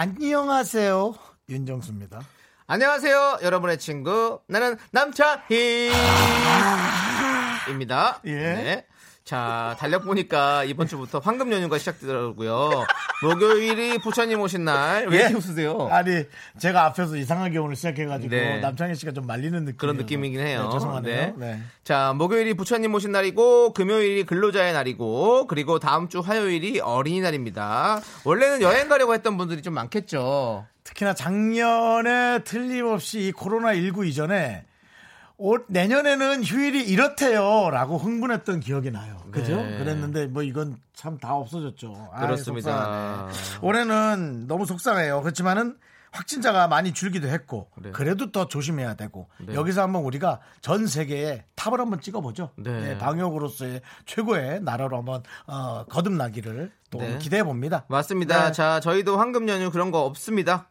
안녕하세요. 윤정수입니다. 안녕하세요, 여러분의 친구. 나는 남창희입니다. 예. 네. 자, 달력 보니까 이번 주부터 황금 연휴가 시작되더라고요. 목요일이 부처님 오신 날. 왜 이렇게 웃으세요? 아니, 제가 앞에서 이상하게 오늘 시작해가지고 네. 남창희 씨가 좀 말리는 느낌. 그런 느낌이긴 해요. 네, 죄송하네요. 네. 네. 자, 목요일이 부처님 오신 날이고, 금요일이 근로자의 날이고, 그리고 다음 주 화요일이 어린이날입니다. 원래는 여행 가려고 했던 분들이 좀 많겠죠. 특히나 작년에 틀림없이 이 코로나19 이전에 올, 내년에는 휴일이 이렇대요. 라고 흥분했던 기억이 나요. 그죠? 네. 그랬는데 뭐 이건 참 다 없어졌죠. 아이, 그렇습니다. 속상하네. 올해는 너무 속상해요. 그렇지만은 확진자가 많이 줄기도 했고 네. 그래도 더 조심해야 되고 네. 여기서 한번 우리가 전 세계에 탑을 한번 찍어보죠. 네. 네, 방역으로서의 최고의 나라로 한번 어, 거듭나기를 또 네. 기대해 봅니다. 맞습니다. 네. 자, 저희도 황금 연휴 그런 거 없습니다.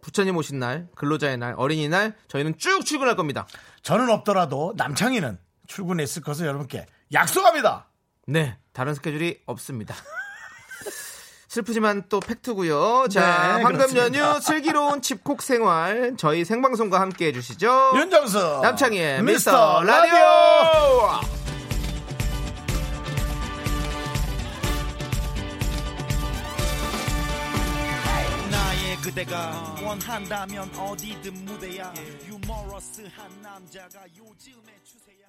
부처님 오신 날, 근로자의 날, 어린이날, 저희는 쭉 출근할 겁니다. 저는 없더라도 남창희는 출근했을 것을 여러분께 약속합니다. 네, 다른 스케줄이 없습니다. 슬프지만 또 팩트고요. 자, 네, 황금 그렇습니다. 연휴 슬기로운 집콕 생활 저희 생방송과 함께 해주시죠. 윤정수 남창희의 미스터 라디오. 나의 그대가 원한다면 어디든 무대야 유머러스한 남자가 요즘의 추세야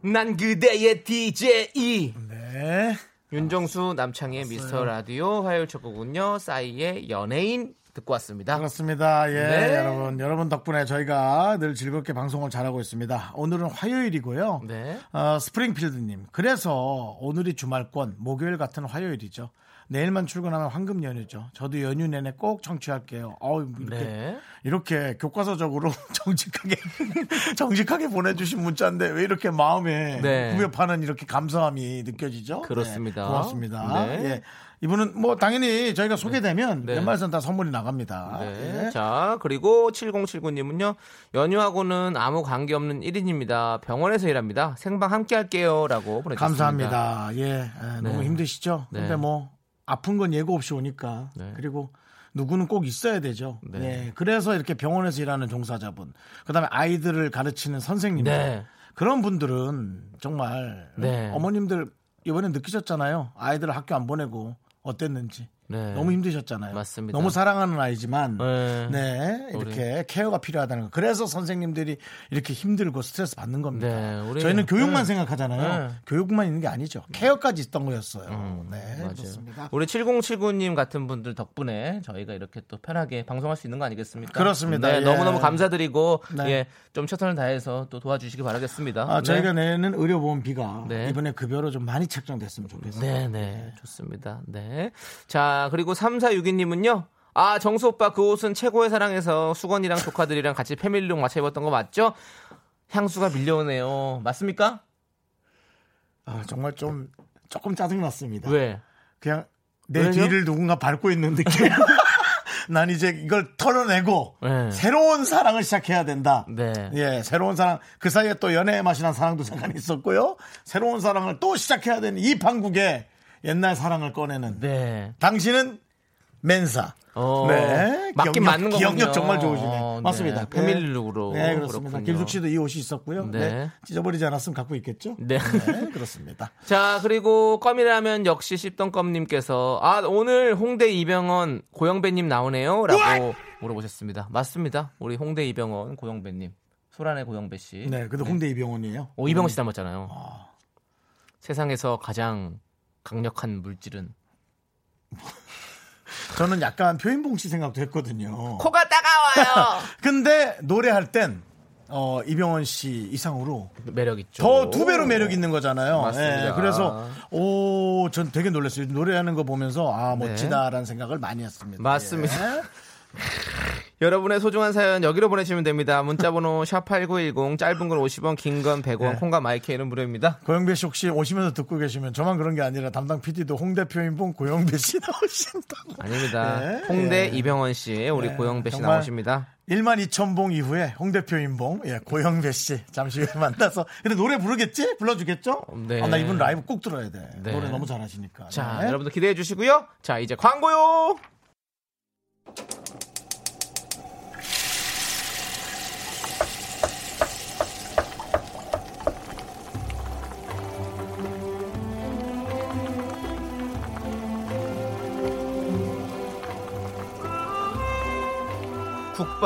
난 그대의 DJ. 네. 윤정수 남창희의 미스터 라디오 화요일 첫 곡은요. 싸이의 연예인 듣고 왔습니다. 그렇습니다. 예, 네. 여러분, 여러분 덕분에 저희가 늘 즐겁게 방송을 잘하고 있습니다. 오늘은 화요일이고요. 네. 어, 스프링필드님. 그래서 오늘이 주말권, 목요일 같은 화요일이죠. 내일만 출근하면 황금 연휴죠. 저도 연휴 내내 꼭 청취할게요. 어우, 이렇게, 네. 이렇게 교과서적으로 정직하게, 정직하게 보내주신 문자인데 왜 이렇게 마음에 네. 후벼파는 이렇게 감사함이 느껴지죠? 그렇습니다. 네, 고맙습니다. 네. 예. 이분은 뭐 당연히 저희가 소개되면 네. 연말선 다 선물이 나갑니다. 네. 예. 자, 그리고 7079님은요, 연휴하고는 아무 관계없는 1인입니다. 병원에서 일합니다. 생방 함께 할게요. 라고 보내주셨습니다. 감사합니다. 예, 예, 너무 네. 힘드시죠? 네. 근데 뭐 아픈 건 예고 없이 오니까 네. 그리고 누구는 꼭 있어야 되죠. 네. 예, 그래서 이렇게 병원에서 일하는 종사자분, 그다음에 아이들을 가르치는 선생님들 네. 그런 분들은 정말 네. 어머님들 이번에 느끼셨잖아요. 아이들을 학교 안 보내고 어땠는지. 네. 너무 힘드셨잖아요. 맞습니다. 너무 사랑하는 아이지만 네. 네, 이렇게 케어가 필요하다는 거. 그래서 선생님들이 이렇게 힘들고 스트레스 받는 겁니다. 네, 우리- 저희는 교육만 네. 생각하잖아요. 네. 교육만 있는 게 아니죠. 케어까지 있던 거였어요. 음, 네, 맞아요. 그렇습니다. 우리 7079님 같은 분들 덕분에 저희가 이렇게 또 편하게 방송할 수 있는 거 아니겠습니까? 그렇습니다. 네, 예. 너무너무 감사드리고, 네. 예, 좀 최선을 다해서 또 도와주시기 바라겠습니다. 아, 저희가 네. 내는 의료보험비가 네. 이번에 급여로 좀 많이 책정됐으면 좋겠어요. 네, 네, 좋습니다. 네. 자, 그리고 3462님은요. 아, 정수 오빠 그 옷은 최고의 사랑에서 수건이랑 조카들이랑 같이 패밀리룩 맞춰 입었던 거 맞죠? 향수가 밀려오네요. 맞습니까? 아, 정말 좀 조금 짜증 났습니다. 왜? 그냥 내 왜요? 뒤를 누군가 밟고 있는 느낌. 난 이제 이걸 털어내고 네. 새로운 사랑을 시작해야 된다. 네. 예, 새로운 사랑. 그 사이에 또 연애의 맛이란 사랑도 잠깐 있었고요. 새로운 사랑을 또 시작해야 되는 이 판국에 옛날 사랑을 꺼내는. 네. 당신은 맨사. 어, 네. 맞긴 기억력, 맞는 거군요. 기억력 정말 좋으시네. 어, 네. 맞습니다. 패밀리룩으로. 네, 그렇습니다. 그렇군요. 김숙 씨도 이 옷이 있었고요. 네. 네. 찢어버리지 않았으면 갖고 있겠죠? 네. 그렇습니다. 자, 그리고 껌이라면 역시 씹던껌님께서 아, 오늘 홍대 이병헌 고영배님 나오네요. 라고 물어보셨습니다. 맞습니다. 우리 홍대 이병헌 고영배님. 소란의 고영배 씨. 네, 근데 홍대 이병헌이에요. 오, 이병헌 씨 닮았잖아요. 세상에서 가장 강력한 물질은 저는 약간 표인봉 씨 생각도 했거든요. 코가 따가워요. 근데 노래할 땐 어, 이병헌 씨 이상으로 매력 있죠. 더 두 배로 매력 있는 거잖아요. 맞습니다. 예, 그래서 오, 전 되게 놀랐어요. 노래하는 거 보면서 아 네. 멋지다라는 생각을 많이 했습니다. 맞습니다. 예. 여러분의 소중한 사연 여기로 보내주시면 됩니다. 문자번호 샵8910 짧은 건 50원, 긴 건 100원, 네. 콩과 마이크는 무료입니다. 고영배 씨 혹시 오시면서 듣고 계시면 저만 그런 게 아니라 담당 PD도 홍 대표인 분 고영배 씨 나오신다고. 아닙니다. 예, 홍대 예. 이병헌 씨, 우리 예, 고영배 씨 나오십니다. 1만 2천 봉 이후에 홍 대표 인 봉, 예, 고영배 씨 잠시 후에 만나서. 근데 노래 부르겠지? 불러주겠죠? 네. 아, 나 이분 라이브 꼭 들어야 돼. 네. 노래 너무 잘하시니까. 자, 네. 여러분들 기대해 주시고요. 자, 이제 광고요.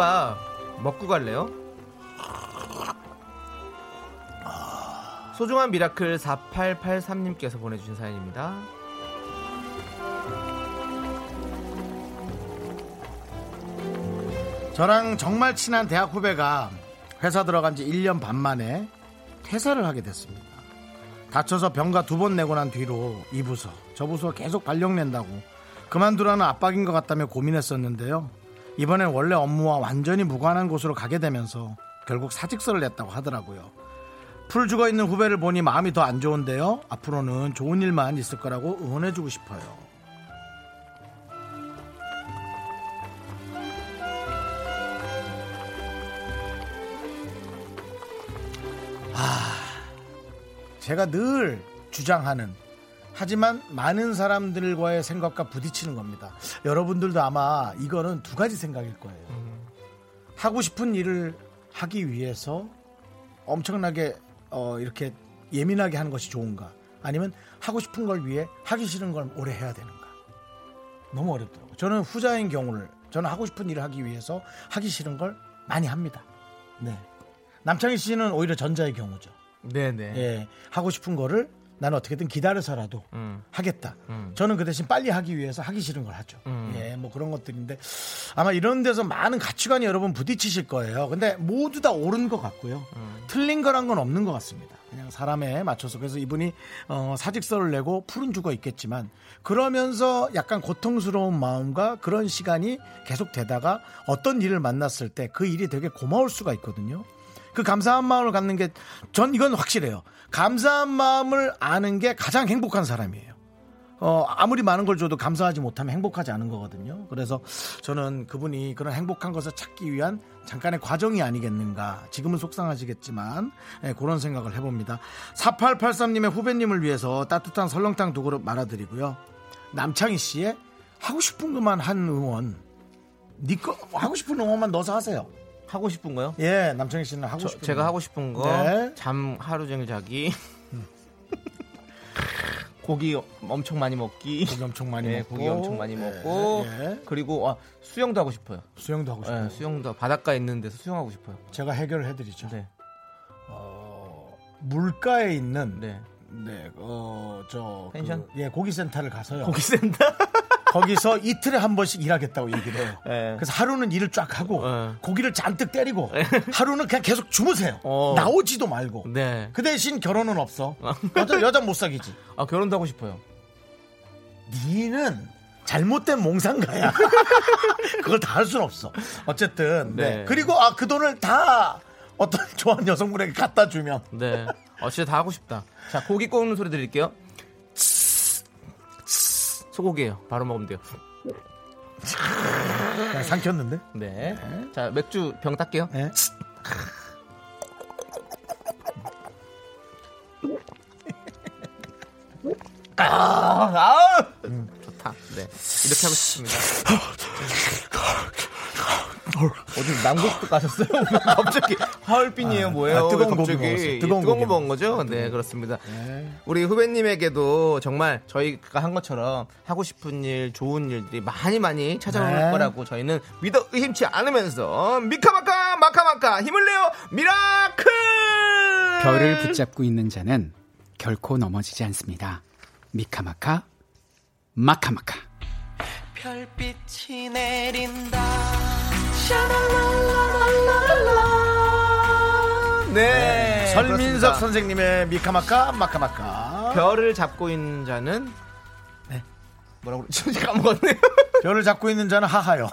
국밥 먹고 갈래요? 소중한 미라클 4883님께서 보내주신 사연입니다. 저랑 정말 친한 대학 후배가 회사 들어간 지 1년 반 만에 퇴사를 하게 됐습니다. 다쳐서 병가 두 번 내고 난 뒤로 이 부서, 저 부서 계속 발령 낸다고 그만두라는 압박인 것 같다며 고민했었는데요. 이번엔 원래 업무와 완전히 무관한 곳으로 가게 되면서 결국 사직서를 냈다고 하더라고요. 풀 죽어 있는 후배를 보니 마음이 더 안 좋은데요. 앞으로는 좋은 일만 있을 거라고 응원해주고 싶어요. 제가 늘 주장하는 하지만 많은 사람들과의 생각과 부딪히는 겁니다. 여러분들도 아마 이거는 두 가지 생각일 거예요. 하고 싶은 일을 하기 위해서 엄청나게 어, 이렇게 예민하게 하는 것이 좋은가? 아니면 하고 싶은 걸 위해 하기 싫은 걸 오래 해야 되는가? 너무 어렵더라고요. 저는 후자인 경우를 저는 하고 싶은 일을 하기 위해서 하기 싫은 걸 많이 합니다. 네. 남창희 씨는 오히려 전자의 경우죠. 네네. 예, 하고 싶은 거를 나는 어떻게든 기다려서라도 음. 하겠다. 음. 저는 그 대신 빨리 하기 위해서 하기 싫은 걸 하죠. 음. 예, 뭐 그런 것들인데 아마 이런 데서 많은 가치관이 여러분 부딪히실 거예요. 근데 모두 다 옳은 것 같고요. 음. 틀린 거란 건 없는 것 같습니다. 그냥 사람에 맞춰서 그래서 이분이 어, 사직서를 내고 풀은 죽어 있겠지만 그러면서 약간 고통스러운 마음과 그런 시간이 계속 되다가 어떤 일을 만났을 때 그 일이 되게 고마울 수가 있거든요. 그 감사한 마음을 갖는 게 전 이건 확실해요. 감사한 마음을 아는 게 가장 행복한 사람이에요. 어, 아무리 많은 걸 줘도 감사하지 못하면 행복하지 않은 거거든요. 그래서 저는 그분이 그런 행복한 것을 찾기 위한 잠깐의 과정이 아니겠는가. 지금은 속상하시겠지만, 예, 그런 생각을 해봅니다. 4883님의 후배님을 위해서 따뜻한 설렁탕 두 그릇 말아드리고요. 남창희 씨의 하고 싶은 것만 한 응원. 니거 하고 싶은 응원만 넣어서 하세요. 하고 싶은 거요? 예, 남창희 씨는 하고 저- 싶은 제가 거. 하고 싶은 거 네. 잠 하루 종일 자기 고기 엄청 많이 먹기 고기 엄청 많이 네, 먹고 고기 엄청 많이 예, 먹고 예. 그리고 아, 수영도 하고 싶어요 수영도 하고 싶어요. 네, 수영도 바닷가에 있는 데서 수영하고 싶어요 제가 해결을 해드리죠. 네. 어, 물가에 있는 네. 네, 어, 저, 펜션? 그, 예, 고기센터를 가서요. 고기센터 거기서 이틀에 한 번씩 일하겠다고 얘기를 해요. 네. 그래서 하루는 일을 쫙 하고, 네. 고기를 잔뜩 때리고, 하루는 그냥 계속 주무세요. 어. 나오지도 말고. 네. 그 대신 결혼은 없어. 여자, 여자 못 사귀지. 아 결혼도 하고 싶어요 니는 잘못된 몽상가야. 그걸 다 할 수는 없어. 어쨌든. 네. 네. 그리고, 아, 그 돈을 다 어떤 좋아하는 여성분에게 갖다 주면. 네. 어, 진짜 다 하고 싶다. 자, 고기 구우는 소리 드릴게요. 소고기예요. 바로 먹으면 돼요. 그냥 삼켰는데? 네. 자, 맥주 병 딸게요. 예. 아, 아! 좋다. 네. 이렇게 하고 싶습니다. 어디 남극도 가셨어요? 갑자기 하얼빈이에요, 뭐예요? 아, 뜨거운 왜 고기 갑자기 먹었어요. 뜨거운 뜨거운 고기 거 먹은 거죠? 네, 그렇습니다. 우리 후배님에게도 정말 저희가 한 것처럼 하고 싶은 일, 좋은 일들이 많이 많이 찾아올 네. 거라고 저희는 믿어 의심치 않으면서 미카마카 마카마카 힘을 내요 미라클 별을 붙잡고 있는 자는 결코 넘어지지 않습니다. 미카마카 마카마카 별빛이 내린다 네. 설민석 그렇습니다. 선생님의 미카마카 마카마카 별을 잡고 있는 자는 네. 뭐라고 그러지? 까먹었네요. 별을 잡고 있는 자는 하하요.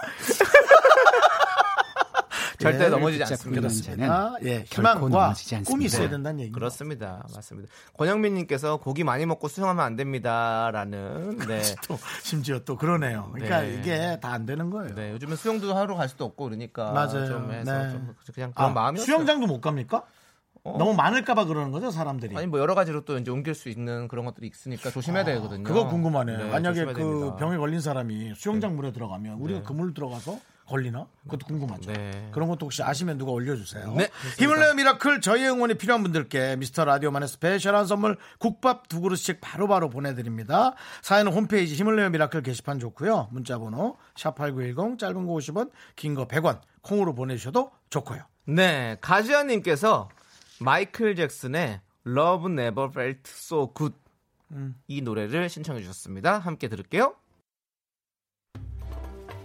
절대 예, 넘어지지 않습니다. 자는 아, 예, 희망과. 꿈이 있어야 된다는 얘기. 그렇습니다. 맞습니다. 권영민님께서 고기 많이 먹고 수영하면 안 됩니다라는. 네. 또 심지어 또 그러네요. 그러니까 네. 이게 다 안 되는 거예요. 네. 요즘에 수영도 하러 갈 수도 없고 그러니까. 맞아요. 좀 해서 네. 좀 그냥 그런 아, 마음이 수영장도 못 갑니까? 너무 많을까봐 그러는 거죠, 사람들이. 아니 뭐 여러 가지로 또 이제 옮길 수 있는 그런 것들이 있으니까 조심해야 되거든요. 아, 그거 궁금하네요. 네, 만약에 그 됩니다. 병에 걸린 사람이 수영장 물에 들어가면 우리가 네. 그물 들어가서 걸리나? 그것도 궁금하죠. 네. 그런 것도 혹시 아시면 누가 올려주세요. 네, 힘을 내요 미라클 저희 응원이 필요한 분들께 미스터 라디오만의 special한 선물 국밥 두 그릇씩 바로 바로 보내드립니다. 사연은 홈페이지 힘을 내요 미라클 게시판 좋고요. 문자번호 샵8910 짧은 거 50원 긴 거 100원 콩으로 보내주셔도 좋고요. 네, 가지아님께서 마이클 잭슨의 Love Never Felt So Good 이 노래를 신청해 주셨습니다. 함께 들을게요.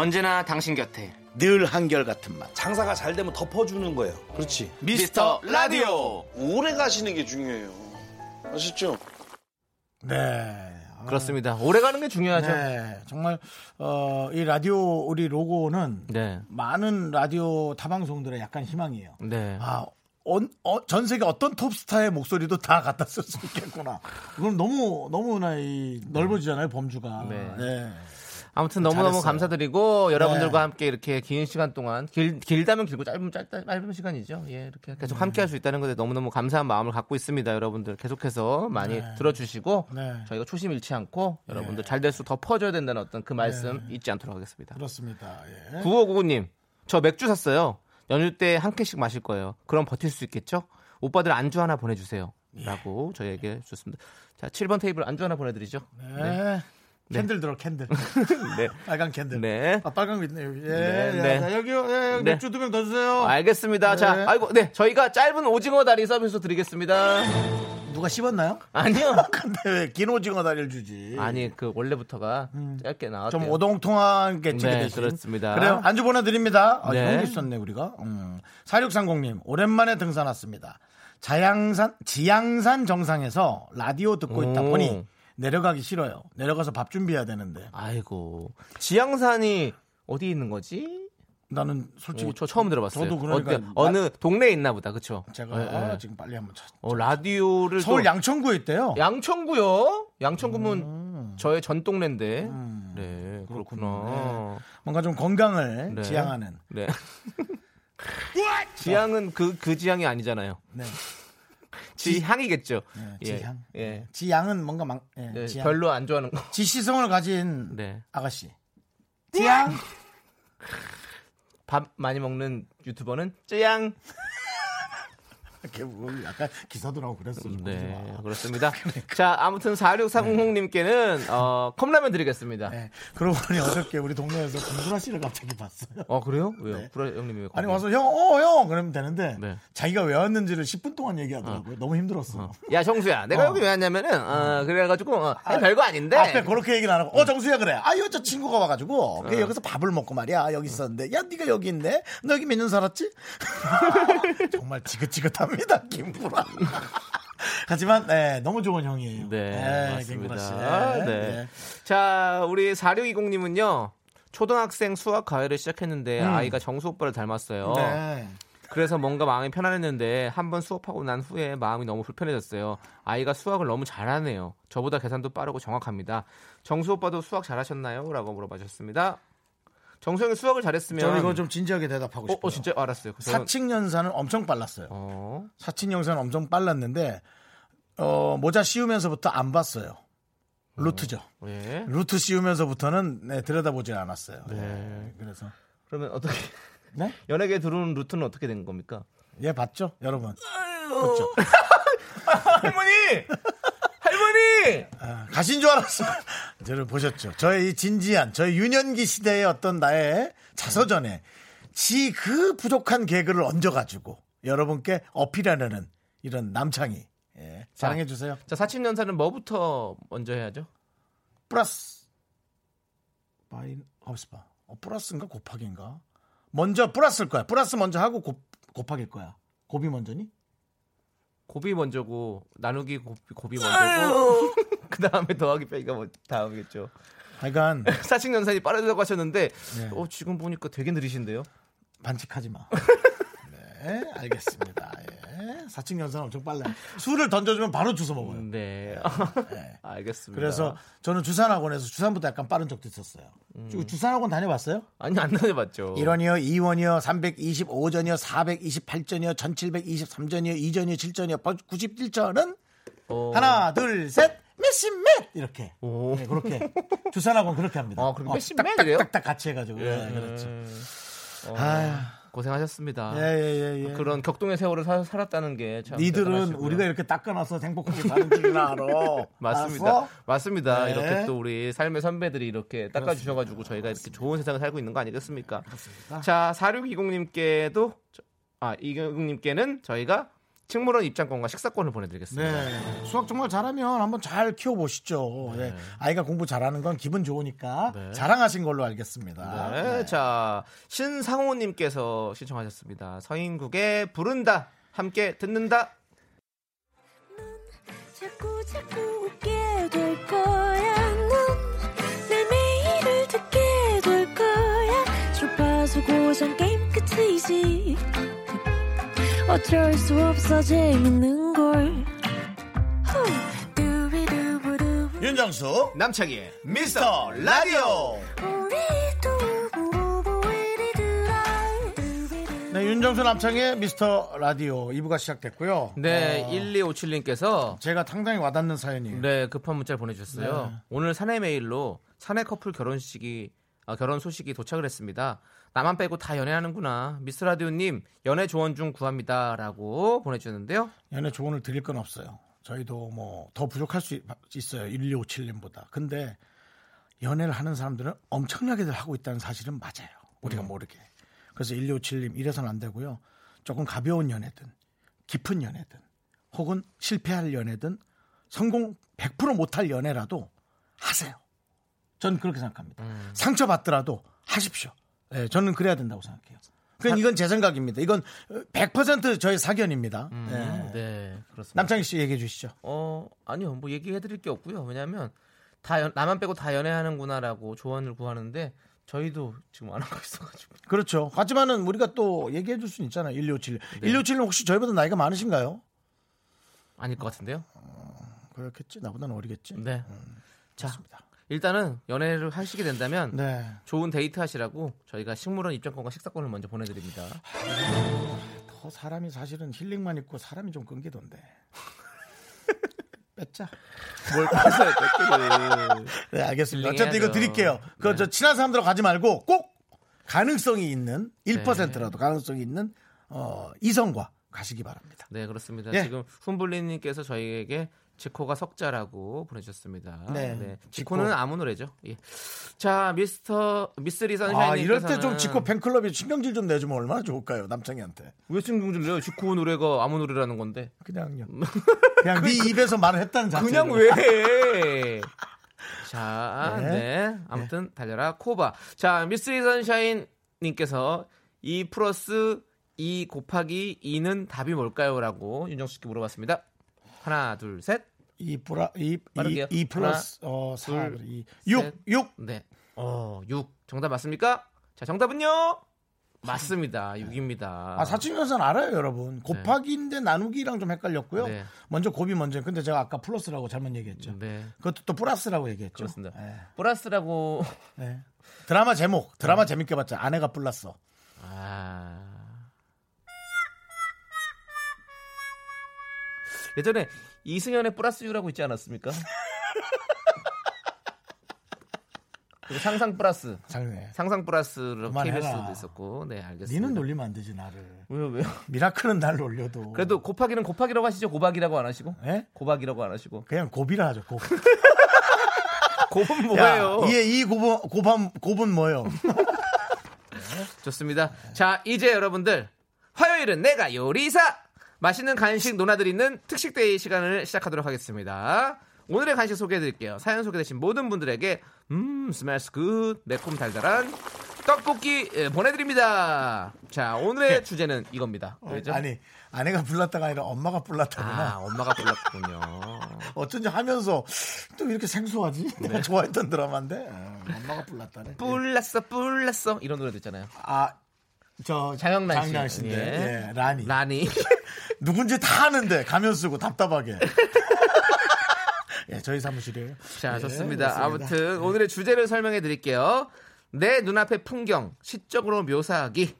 언제나 당신 곁에 늘 한결 같은 맛. 장사가 잘 되면 덮어주는 거예요. 그렇지. 미스터 라디오. 오래 가시는 게 중요해요. 아셨죠? 네. 그렇습니다. 오래 가는 게 중요하죠. 네, 정말 어, 이 라디오 우리 로고는 네. 많은 라디오 타방송들의 약간 희망이에요. 네. 아, 온- 어, 전 세계 어떤 톱스타의 목소리도 다 갖다 쓸 수 있겠구나. 그럼 너무 너무나 이 넓어지잖아요 범주가. 네. 네. 아무튼 너무너무 잘했어요. 감사드리고 여러분들과 네. 함께 이렇게 긴 시간 동안 길, 길다면 길고 짧으면 짧다, 짧은 시간이죠. 예, 이렇게 네. 계속 함께 할 수 있다는 것에 너무너무 감사한 마음을 갖고 있습니다. 여러분들 계속해서 많이 들어주시고 네. 저희가 초심 잃지 않고 여러분들 잘 될 수 더 퍼줘야 된다는 어떤 그 말씀 네. 잊지 않도록 하겠습니다. 그렇습니다. 예. 9599님, 저 맥주 샀어요. 연휴 때 한 캔씩 마실 거예요. 그럼 버틸 수 있겠죠? 오빠들 안주 하나 보내주세요. 라고 저희에게 줬습니다. 자, 7번 테이블 안주 하나 보내드리죠. 네. candle 들어 candle. 네. 빨간 candle. 네. 아, 빨간 거 있네요. 예. 네, 예. 네. 자, 여기요. 예, 네. 맥주 두 병 더 주세요. 알겠습니다. 네. 자, 아이고, 네. 저희가 짧은 오징어 다리 서비스 드리겠습니다. 누가 씹었나요? 아니요. 근데 왜 긴 오징어 다리를 주지? 아니, 그 원래부터가 짧게 나왔대요. 좀 오동통하게 찌게 네, 되신. 그렇습니다. 그래요. 안주 보내드립니다. 아, 네. 이런 게 있었네 우리가. 음. 4630님 오랜만에 등산 왔습니다. 자양산 지양산 정상에서 라디오 듣고 있다 오. 보니 내려가기 싫어요. 내려가서 밥 준비해야 되는데 아이고. 지양산이 어디 있는 거지? 나는 솔직히 오, 저 처음 들어봤어요. 저도 그러니까 어때? 어느 동네에 있나 보다. 그쵸? 제가 네, 아, 네. 지금 빨리 한번 찾. 어, 라디오를 서울 또- 양천구에 있대요. 양천구요? 양천구면 저의 전 동네인데. 네, 그렇구나. 음. 그렇군요. 뭔가 좀 건강을 네. 지향하는. 네. 지향은 그, 그 지향이 아니잖아요. 네. 지향이겠죠. 네, 예. 지향. 예. 지향은 뭔가 망. 예, 네, 지향. 별로 안 좋아하는 거. 지시성을 가진 네. 아가씨. 지향. 밥 많이 먹는 유튜버는 쯔양. 이렇게 뭐 약간 기사도 나오고 그랬어. 네, 그렇습니다. 자, 아무튼 46400님께는 어, 컵라면 드리겠습니다. 네. 그러고 보니 어저께 우리 동네에서 김구라 씨를 갑자기 봤어요. 어, 그래요? 왜요? 네. 구라 형님이 왜 아니 와서 형, 어, 형! 그러면 되는데 네. 자기가 왜 왔는지를 10분 동안 얘기하더라고요. 너무 힘들었어. 야, 정수야. 내가 어. 여기 왜 왔냐면은, 어, 그래가지고, 어, 아니, 별거 아닌데. 앞에 그렇게 얘기를 안 하고, 어, 정수야, 그래. 아, 여자 친구가 와가지고, 걔 여기서 밥을 먹고 말이야. 여기 있었는데. 야, 네가 여기 있네? 너 여기 몇 년 살았지? 정말 지긋지긋 합니다, 김구라. 하지만, 네, 너무 좋은 형이에요. 네, 맞습니다. 김구라 씨. 네. 자, 우리 4620님은요, 초등학생 수학 과외를 시작했는데, 아이가 정수 오빠를 닮았어요. 음. 네. 그래서 뭔가 마음이 편안했는데 한 번 수업하고 난 후에 마음이 너무 불편해졌어요. 아이가 수학을 너무 잘하네요. 저보다 계산도 빠르고 정확합니다. 정수 오빠도 수학 잘하셨나요? 라고 물어봐주셨습니다. 정수 형이 수학을 잘했으면 저 이거 좀 진지하게 대답하고 어, 싶어요. 어, 진짜 알았어요. 저는- 사칙 연산은 엄청 빨랐어요. 어, 사칙 연산은 엄청 빨랐는데, 어, 모자 씌우면서부터 안 봤어요. 루트죠. 예. 루트 씌우면서부터는 네, 들여다보지 않았어요. 네. 네, 그래서 그러면 어떻게 네? 연예계 들어오는 루트는 어떻게 된 겁니까? 얘 봤죠, 여러분. 그렇죠. 할머니! 할머니! 아, 가신 줄 알았어. 저를 보셨죠. 저의 이 진지한, 저의 유년기 시대의 어떤 나의 자서전에 지 그 부족한 개그를 얹어가지고 여러분께 어필하려는 이런 남창이. 예, 사랑해주세요. 자, 사칭연사는 뭐부터 먼저 해야죠? 플러스. 마인, 어스파. 어, 플러스인가 곱하기인가? 먼저 플러스일 거야. 플러스 먼저 하고 곱, 곱하기일 거야. 곱이 먼저니? 곱이 먼저고 나누기 곱이, 곱이 먼저고 그 다음에 더하기 빼기가 뭐 다음이겠죠. 하여간 사칭 연산이 빠르다고 하셨는데 네. 어, 지금 보니까 되게 느리신데요. 반칙하지 마. 네, 알겠습니다. 예. 사칭 연산 엄청 빨라요. 술을 던져주면 바로 주워 먹어요. 네. 네. 알겠습니다. 그래서 저는 주산학원에서 주산부터 약간 빠른 적도 있었어요. 음. 주- 주산학원 다녀봤어요? 아니 안 다녀봤죠. 1원이요, 2원이요, 325전이요, 428전이요, 1723전이요, 2전이요, 7전이요, 97전은 어, 하나, 둘, 셋, 몇 이렇게. 오. 네, 그렇게 주산학원 그렇게 합니다. 아, 그럼 몇십 딱딱, 몇이래요? 딱딱 같이 해가지고. 네, 그렇죠. 어, 아, 고생하셨습니다. 예, 예, 예, 예. 그런 격동의 세월을 사- 살았다는 게참 니들은 우리가 이렇게 닦아놔서 행복하게 사는 줄이나 알아. 맞습니다. 알았어? 맞습니다. 네. 이렇게 또 우리 삶의 선배들이 이렇게 닦아주셔가지고 저희가 이렇게 좋은 세상을 살고 있는 거 아니겠습니까? 자, 4620님께도, 아, 이경님께는 저희가 식물원 입장권과 식사권을 보내드리겠습니다. 네. 수학 정말 잘하면 한번 잘 키워보시죠. 예. 아이가 공부 잘하는 건 기분 좋으니까 네. 자랑하신 걸로 알겠습니다. 네. 네. 자, 신상호님께서 신청하셨습니다. 서인국의 부른다. 함께 듣는다. 자꾸 자꾸 웃게 될 거야. 넌내 매일을 듣게 될 거야. 주파수 고정 게임 끝이지. 어쩔 수 없어 재밌는 걸. 윤정수 남창희의 미스터 라디오. 네, 윤정수 남창의 미스터 라디오 2부가 시작됐고요. 네, 어, 1257님께서 제가 상당히 와닿는 사연이에요. 네, 급한 문자를 보내주셨어요. 네. 오늘 사내 메일로 사내 커플 결혼식이 아, 결혼 소식이 도착을 했습니다. 나만 빼고 다 연애하는구나. 미스 라디오님 연애 조언 중 구합니다라고 보내주셨는데요. 연애 조언을 드릴 건 없어요. 저희도 뭐 더 부족할 수 있- 있어요. 1257님보다. 근데 연애를 하는 사람들은 엄청나게들 하고 있다는 사실은 맞아요. 우리가 모르게. 그래서 1257님 이래서는 안 되고요. 조금 가벼운 연애든 깊은 연애든 혹은 실패할 연애든 성공 100% 못할 연애라도 하세요. 전 그렇게 생각합니다. 상처받더라도 하십시오. 예, 저는 그래야 된다고 생각해요. 그건 이건 제 생각입니다. 이건 100% 저의 사견입니다. 음, 예. 네, 그렇습니다. 남창희 씨 얘기해 주시죠. 어, 아니요, 뭐 얘기해 드릴 게 없고요. 왜냐하면 다 연- 나만 빼고 다 연애하는구나라고 조언을 구하는데 저희도 지금 안 하고 있어가지고. 그렇죠. 하지만은 우리가 또 얘기해 줄 수는 있잖아요. 1257. 네. 1257은 혹시 저희보다 나이가 많으신가요? 아닐 것 같은데요. 그렇겠지. 나보다는 어리겠지. 네. 음, 자, 일단은 연애를 하시게 된다면 네. 좋은 데이트 하시라고 저희가 식물원 입장권과 식사권을 먼저 보내드립니다. 더 사람이 사실은 힐링만 있고 사람이 좀 끊기던데. 뺐자. 뭘 꺼서요, 뺏기를. 네, 알겠습니다. 어쨌든 이거 드릴게요. 그 네. 저 친한 사람들하고 가지 말고 꼭 가능성이 있는 네. 1%라도 가능성이 있는 어, 이성과 가시기 바랍니다. 네, 그렇습니다. 예. 지금 훈블리님께서 저희에게 지코가 석자라고 보내주셨습니다. 네, 지코는 지코. 아무 노래죠. 예. 자, 미스터 미스리 선샤인님께서는 아, 이럴 때 좀 지코 팬클럽에 신경질 좀 내주면 얼마나 좋을까요, 남창희한테. 왜 신경질 내요? 지코 노래가 아무 노래라는 건데. 그냥요. 그냥 네 입에서 말을 했다는 자체. 그냥 왜 해? 자, 네. 네. 아무튼 달려라 코바. 자, 미스리 선샤인 님께서 2 플러스 2 곱하기 2는 답이 뭘까요?라고 윤정수 씨께 물어봤습니다. 하나, 둘, 셋. 이 플라 이. 이, 이 플러스 어, 4, 둘, 2, 셋. 6, 6. 네. 어, 6. 정답 맞습니까? 자, 정답은요? 맞습니다. 6입니다. 아, 사칙연산 알아요, 여러분. 곱하기인데 나누기랑 좀 헷갈렸고요. 네. 먼저 곱이 먼저. 근데 제가 아까 플러스라고 잘못 얘기했죠. 네. 그것도 또 플러스라고 얘기했죠. 그렇습니다. 네. 플러스라고 네. 드라마 제목, 드라마 재밌게 봤죠. 아내가 불났어. 예전에 이승연의 플러스 유라고 있지 않았습니까? 그리고 상상 플러스 장래. 상상 플러스로. KBS도 있었고 네 알겠습니다. 니는 놀리면 안 되지 나를. 왜요 왜요? 미라클은 날 놀려도. 그래도 곱하기는 곱하기라고 하시죠 고박이라고 안 하시고 예? 고박이라고 안 하시고 그냥 고비라 하죠. 고. 곱은 야, 뭐예요? 이, 이 고분, 고밤, 곱은 뭐요? 좋습니다. 자, 이제 여러분들 화요일은 내가 요리사 맛있는 간식 노나 드리는 특식day 시간을 시작하도록 하겠습니다. 오늘의 간식 소개해드릴게요. 사연 소개되신 모든 분들에게 음 smells good 매콤 달달한 떡볶이 예, 보내드립니다. 자, 오늘의 주제는 이겁니다. 네. 아니, 아내가 불렀다가 아니라 엄마가 불렀다구나. 아, 엄마가 불렀군요. 어쩐지 하면서 또 이렇게 생소하지? 내가 좋아했던 드라마인데. 어, 엄마가 불렀다네. 뿔났어, 뿔났어 이런 노래도 있잖아요. 아, 저 장영란 씨. 장영란 씨인데. 예. 예, 라니. 라니. 누군지 다 아는데 가면 쓰고 답답하게. 예, 저희 사무실이에요. 자, 예, 좋습니다. 그렇습니다. 아무튼 오늘의 주제를 설명해 드릴게요. 내 눈앞의 풍경 시적으로 묘사하기.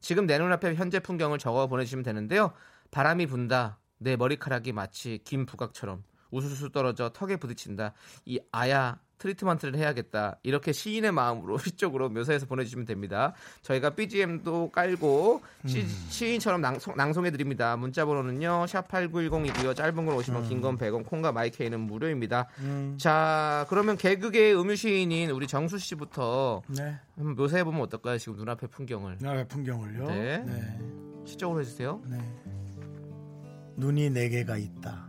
지금 내 눈앞의 현재 풍경을 적어 보내주시면 되는데요. 바람이 분다. 내 머리카락이 마치 긴 부각처럼 우수수 떨어져 턱에 부딪힌다. 이 아야 트리트먼트를 해야겠다. 이렇게 시인의 마음으로 시적으로 묘사해서 보내주시면 됩니다. 저희가 BGM도 깔고 시, 인처럼 낭송, 해 드립니다. 문자 번호는요. 샵8910이고요. 짧은 건 50원, 긴건 100원, 콩과 마이케이는 무료입니다. 자, 그러면 개그계의 음유시인인 우리 정수 씨부터 네. 한번 묘사해 보면 어떨까요? 지금 눈앞의 풍경을. 나의 풍경을요. 네. 네. 시적으로 해 주세요. 네. 눈이 네 개가 있다.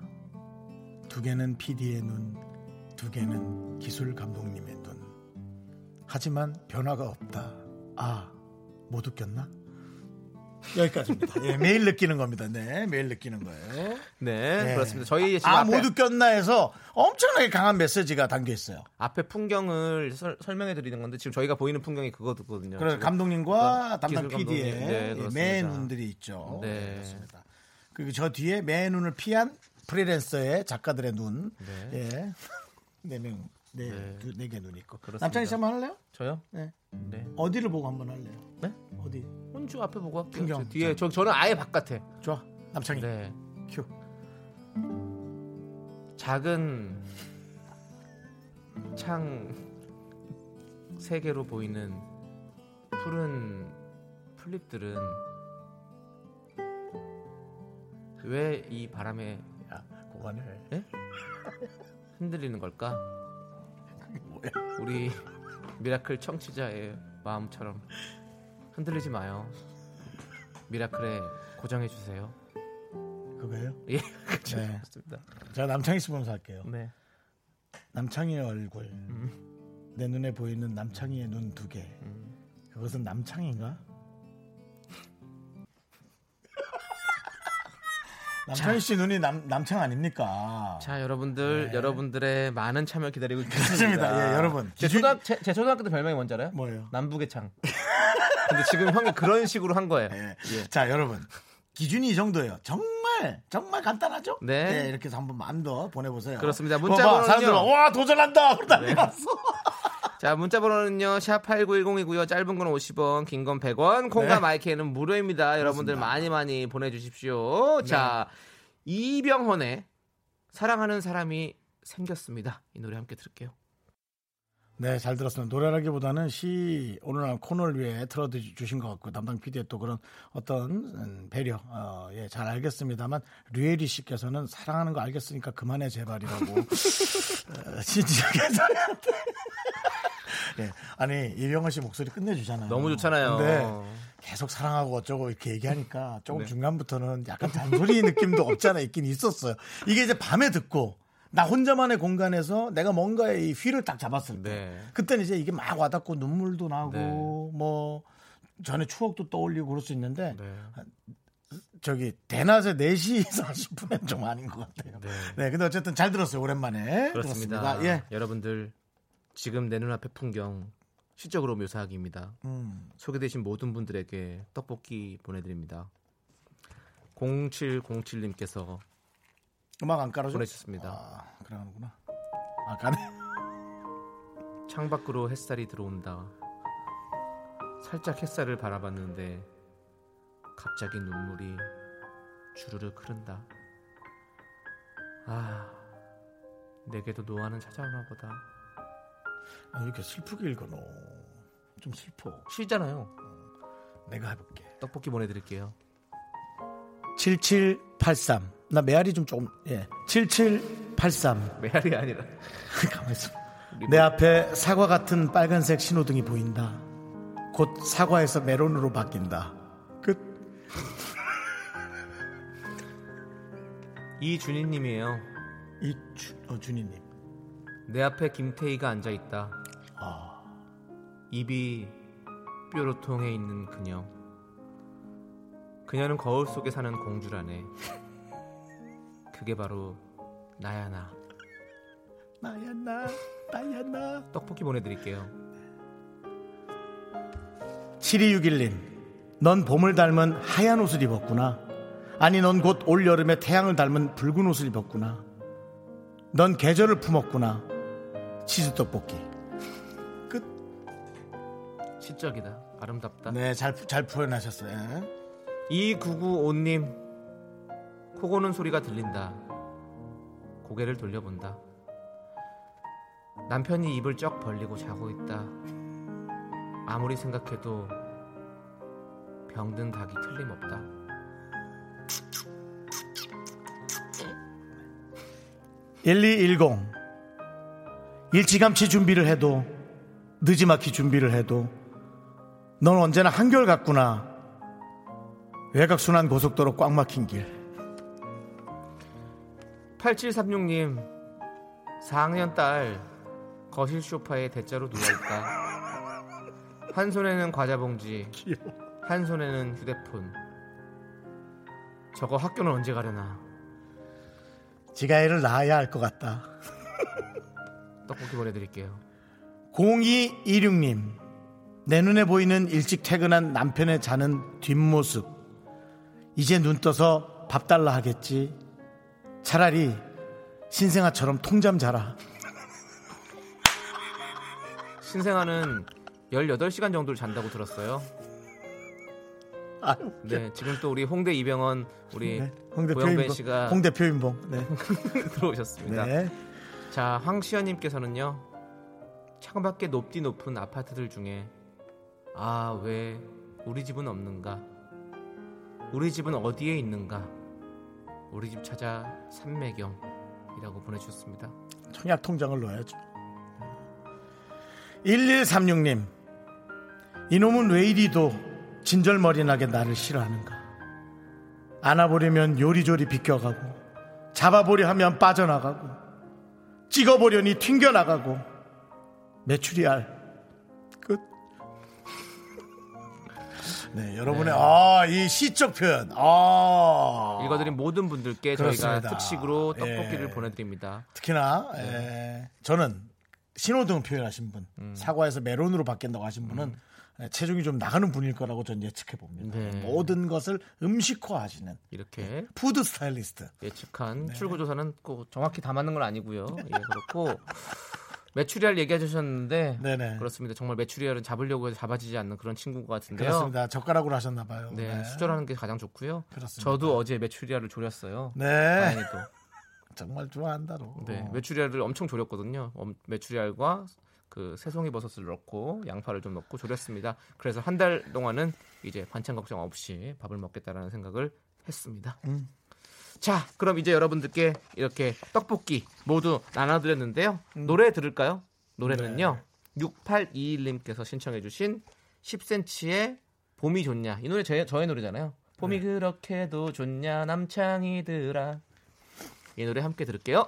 두 개는 PD의 눈, 두 개는 기술 감독님의 눈. 하지만 변화가 없다. 아, 못 웃겼나? 여기까지입니다. 예, 매일 느끼는 겁니다. 네, 매일 느끼는 거예요. 네, 네. 그렇습니다. 저희 지금 아, 앞에, 못 웃겼나 해서 엄청나게 강한 메시지가 담겨 있어요. 앞에 풍경을 설, 설명해 드리는 건데 지금 저희가 보이는 풍경이 그거거든요. 지금. 감독님과 어, 담당 PD의. 네, 그렇습니다. 매 눈들이 있죠. 네. 그렇습니다. 그리고 저 뒤에 매 눈을 피한 프리랜서의 작가들의 눈. 네. 예. 네 명, 네, 네. 두- 네 개 눈 있고. 그렇습니다. 남창희 씨 한번 할래요? 저요? 네. 네. 어디를 보고 한번 할래요? 네? 어디? 혼주 앞에 보고 할게요. 풍경. 저 뒤에 저 저는 아예 바깥에. 좋아. 남창희. 네. 큐. 작은 창 세 개로 보이는 푸른 풀잎들은 왜 이 바람에 야, 고관을. 흔들리는 걸까? 우리 미라클 청취자의 마음처럼 흔들리지 마요. 미라클에 고정해 주세요. 그거예요? 예, 그렇죠. 네. 좋습니다. 제가 남창희 씨 보면서 할게요. 네. 남창희의 얼굴. 음. 내 눈에 보이는 남창희의 눈 두 개. 음. 그것은 남창인가? 남창희 씨 눈이 남, 남창 아닙니까? 자, 여러분들, 네. 여러분들의 많은 참여 기다리고 있습니다. 예, 여러분. 제, 기준- 초등, 제, 제 초등학교 때 별명이 뭔지 알아요? 뭐예요? 남북의 창. 근데 지금 형이 그런 식으로 한 거예요. 예. 예. 자, 여러분. 기준이 이 정도예요. 정말, 정말 간단하죠? 네. 이렇게 해서 한번 마음 더 보내보세요. 그렇습니다. 문자 봐봐, 번호는요. 사람들 막, 와, 도전한다! 그러고 난리났어. 자, 문자 번호는요. 샵 8910이고요. 짧은 건 50원, 긴 건 100원. 콩과 네. 마이크는 무료입니다. 여러분들 그렇습니다. 많이 많이 보내 주십시오. 자, 이병헌의 사랑하는 사람이 생겼습니다. 이 노래 함께 들을게요. 네, 잘 들었습니다. 노래라기보다는 시 오늘 코너를 위해 틀어주신 것 같고 담당 PD의 또 그런 어떤 음, 배려, 어, 예, 잘 알겠습니다만 류혜리 씨께서는 사랑하는 거 알겠으니까 그만해 제발이라고 어, 진지하게 저희한테 예, 아니 이병헌 씨 목소리 끝내주잖아요. 너무 좋잖아요. 근데 계속 사랑하고 어쩌고 이렇게 얘기하니까 조금 네. 중간부터는 약간 잔소리 느낌도 없잖아 있긴 있었어요. 이게 이제 밤에 듣고 나 혼자만의 공간에서 내가 뭔가의 이 휘를 딱 잡았을 때 네. 그때는 이제 이게 막 와닿고 눈물도 나고 네. 뭐 전에 추억도 떠올리고 그럴 수 있는데 네. 저기 대낮에 4시 40분엔 좀 아닌 것 같아요. 네. 네, 근데 어쨌든 잘 들었어요. 오랜만에. 그렇습니다. 들었습니다. 예. 여러분들 지금 내 눈앞의 풍경 시적으로 묘사하기입니다. 음. 소개되신 모든 분들에게 떡볶이 보내드립니다. 0707님께서 음악 안 깔아줘? 보내주셨습니다. 아, 그러는구나. 아, 가네. 창밖으로 햇살이 들어온다. 살짝 햇살을 바라봤는데 갑자기 눈물이 주르륵 흐른다. 아, 내게도 노안은 찾아오나 보다. 아, 왜 이렇게 슬프게 읽어 너. 좀 슬퍼. 쉬잖아요. 내가 해볼게. 떡볶이 보내드릴게요. 7783. 나 메아리 좀 조금 예. 7783. 메아리 아니라. 가만 있어. 내 앞에 사과 같은 빨간색 신호등이 보인다. 곧 사과에서 메론으로 바뀐다. 끝. 이준희님이에요. 이 주, 어, 준이님. 내 앞에 김태희가 앉아 있다. 입이 뾰로통해 있는 그녀. 그녀는 거울 속에 사는 공주라네. 그게 바로 나야 나. 나야 나, 나야 나. 떡볶이 보내드릴게요. 7261님. 넌 봄을 닮은 하얀 옷을 입었구나. 아니, 넌 곧 올 여름에 태양을 닮은 붉은 옷을 입었구나. 넌 계절을 품었구나. 치즈 떡볶이. 끝. 시적이다. 아름답다. 네, 잘, 잘 표현하셨어요. 2995님. 코 고는 소리가 들린다. 고개를 돌려본다. 남편이 입을 쩍 벌리고 자고 있다. 아무리 생각해도 병든 닭이 틀림없다. (1210) 일찌감치 준비를 해도 늦지막히 준비를 해도 넌 언제나 한결 같구나 외곽순환 고속도로 꽉 막힌 길. 8736님 4학년 딸 거실 소파에 대자로 누워있다. 한 손에는 과자 봉지 한 손에는 휴대폰. 저거 학교는 언제 가려나? 지가 애를 낳아야 할 것 같다. 떡볶이 보내드릴게요. 0226님 내 눈에 보이는 일찍 퇴근한 남편의 자는 뒷모습 이제 눈 떠서 밥 달라 하겠지 차라리 신생아처럼 통잠 자라 신생아는 18시간 정도를 잔다고 들었어요 아유, 네 지금 또 우리 홍대 이병헌 우리 네, 홍대 고영배 표인봉 씨가 홍대 표인봉 네. 들어오셨습니다 네. 자, 황시연님께서는요, 창밖에 높디 높은 아파트들 중에, 아, 왜 우리 집은 없는가? 우리 집은 어디에 있는가? 우리 집 찾아 삼매경이라고 보내주셨습니다. 청약 통장을 넣어야죠 1136님 이놈은 왜 이리도 진절머리 나게 나를 싫어하는가 안아보려면 요리조리 비껴가고 잡아보려 하면 빠져나가고 찍어보려니 튕겨나가고 메추리알 네, 여러분의 아, 이 시적 표현. 아. 읽어드린 모든 분들께 그렇습니다. 저희가 특식으로 예. 떡볶이를 보내드립니다. 특히나 에, 저는 신호등 표현하신 분, 음. 사과에서 메론으로 바뀐다고 하신 분은 에, 체중이 좀 나가는 분일 거라고 전 예측해 봅니다. 네. 모든 것을 음식화하시는 이렇게 푸드 스타일리스트. 예측한 네. 출구조사는 꼭 정확히 다 맞는 건 아니고요. 예, 그렇고 메추리알 얘기해 주셨는데 네네. 그렇습니다. 정말 메추리알은 잡으려고 해서 잡아지지 않는 그런 친구 것 같은데요. 그렇습니다. 젓가락으로 하셨나 봐요. 네, 수저로 하는 게 가장 좋고요. 그렇습니다. 저도 어제 메추리알을 졸였어요. 네. 다행히도. 정말 좋아한다로. 네, 메추리알을 엄청 졸였거든요. 엄- 메추리알과 그 새송이 버섯을 넣고 양파를 좀 넣고 졸였습니다. 그래서 한 달 동안은 이제 반찬 걱정 없이 밥을 먹겠다라는 생각을 했습니다. 음. 자, 그럼 이제 여러분들께 이렇게 떡볶이 모두 나눠드렸는데요. 음. 노래 들을까요? 노래는요. 네. 6821님께서 신청해주신 10cm의 봄이 좋냐. 이 노래 저의, 저의 노래잖아요. 봄이 네. 그렇게도 좋냐 남창이들아. 이 노래 함께 들을게요.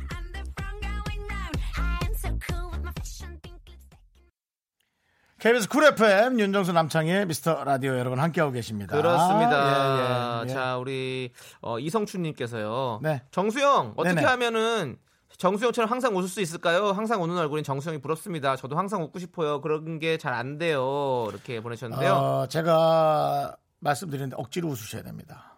KBS 쿨 FM 윤정수 남창희의 미스터 라디오 여러분 함께하고 계십니다. 그렇습니다. 예, 예, 예. 자, 우리 어, 이성춘님께서요. 네. 정수영 어떻게 네네. 하면은 정수영처럼 항상 웃을 수 있을까요? 항상 웃는 얼굴인 정수영이 부럽습니다. 저도 항상 웃고 싶어요. 그런 게 잘 안 돼요. 이렇게 보내셨는데요. 어, 제가 말씀드렸는데 억지로 웃으셔야 됩니다.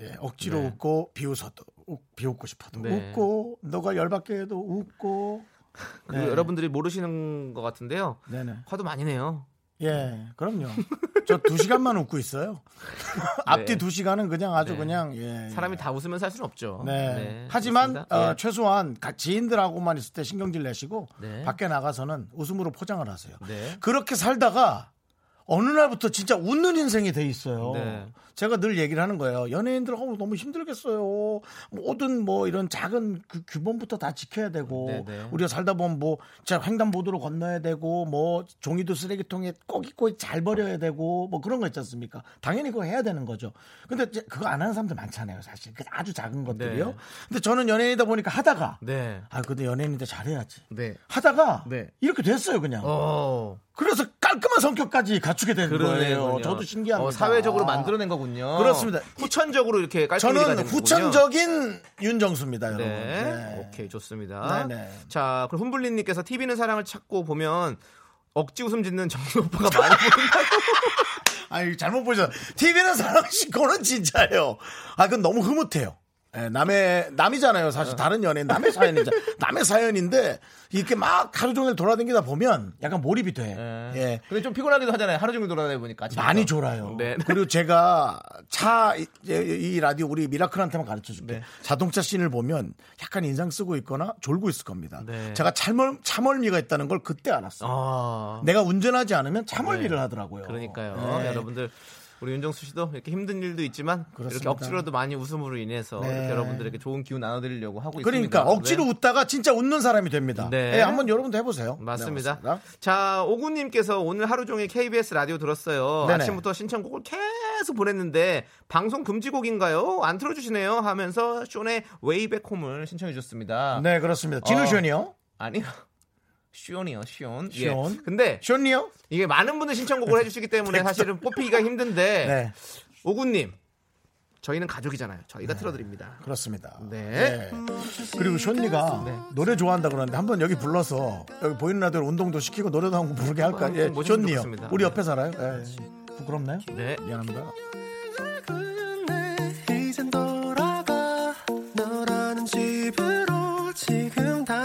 예, 억지로 네. 웃고 비웃어도 웃- 비웃고 싶어도 네. 웃고 너가 열받게 해도 웃고 그리고 네. 여러분들이 모르시는 것 같은데요. 네네. 화도 많이 내요. 예, 그럼요. 저 두 시간만 웃고 있어요. 앞뒤 네. 두 시간은 그냥 아주 네. 그냥 예. 사람이 다 웃으면 살 수는 없죠. 네. 하지만 그렇습니다. 어, 예. 최소한 가- 지인들하고만 있을 때 신경질 내시고 네. 밖에 나가서는 웃음으로 포장을 하세요. 네. 그렇게 살다가 어느 날부터 진짜 웃는 인생이 돼 있어요. 네. 제가 늘 얘기를 하는 거예요. 연예인들 어, 너무 힘들겠어요. 모든 뭐 이런 작은 그 규범부터 다 지켜야 되고 네, 네. 우리가 살다 보면 뭐 진짜 횡단보도로 건너야 되고 뭐 종이도 쓰레기통에 꼭 있고 잘 버려야 되고 뭐 그런 거 있지 않습니까? 당연히 그거 해야 되는 거죠. 근데 그거 안 하는 사람들 많잖아요, 사실. 그 아주 작은 것들이요. 네. 근데 저는 연예인이다 보니까 하다가 네. 아 근데 연예인인데 잘해야지. 네. 하다가 네. 이렇게 됐어요, 그냥. 어. 그래서 깔끔한 성격까지 갖추게 된 그러네요. 거예요. 저도 신기합니다. 어, 사회적으로 만들어낸 거군요. 그렇습니다. 후천적으로 이렇게 깔끔하게 저는. 후천적인 윤정수입니다, 여러분. 네. 네. 오케이, 좋습니다. 네네. 자, 그럼 훈블리님께서 TV는 사랑을 찾고 보면 억지 웃음 짓는 정수 오빠가 많이 보인다고. 아니 잘못 보셨. TV는 사랑식 거는 진짜예요. 아 그건 너무 흐뭇해요. 예, 남의 남이잖아요. 사실 다른 연예인 남의 사연이죠. 남의 사연인데 이렇게 막 하루 종일 돌아다니다 보면 약간 몰입이 돼. 예. 근데 좀 피곤하기도 하잖아요. 하루 종일 돌아다니다 보니까. 아침부터. 많이 졸아요. 네. 그리고 제가 차, 이, 이 라디오 우리 미라클한테만 가르쳐 줄게. 네. 자동차 씬을 보면 약간 인상 쓰고 있거나 졸고 있을 겁니다. 네. 제가 참얼, 참얼미가 있다는 걸 그때 알았어요. 아. 내가 운전하지 않으면 차멀미를 네. 하더라고요. 그러니까요. 네. 여러분들 우리 윤정수 씨도 이렇게 힘든 일도 있지만 이렇게 그렇습니다. 억지로도 많이 웃음으로 인해서 네. 이렇게 여러분들에게 좋은 기운 나눠드리려고 하고 그러니까 있습니다. 억지로 네. 웃다가 진짜 웃는 사람이 됩니다. 네. 네, 한번 여러분도 해보세요. 맞습니다. 네, 맞습니다. 자, 오구님께서 오늘 하루 종일 KBS 라디오 들었어요. 네네. 아침부터 신청곡을 계속 보냈는데 방송 금지곡인가요? 안 틀어주시네요. 하면서 숀의 Way Back Home을 신청해 주셨습니다. 네, 그렇습니다. 지누션이요? 아니요. 쇼니요, 쇼. 쇼. 예. 근데 쇼니요? 이게 많은 분들 신청곡을 해주시기 때문에 사실은 뽑히기가 힘든데 네, 오구님 저희는 가족이잖아요. 저희가 틀어드립니다. 그렇습니다. 네. 그리고 쇼니가 노래 좋아한다 그러는데 한번 여기 불러서 여기 보이는 라디오 운동도 시키고 노래도 한번 부르게 할까? 예, 한번 모시면 쇼니요. 우리 네. 옆에 살아요? 예. 부끄럽나요? 네. 미안합니다.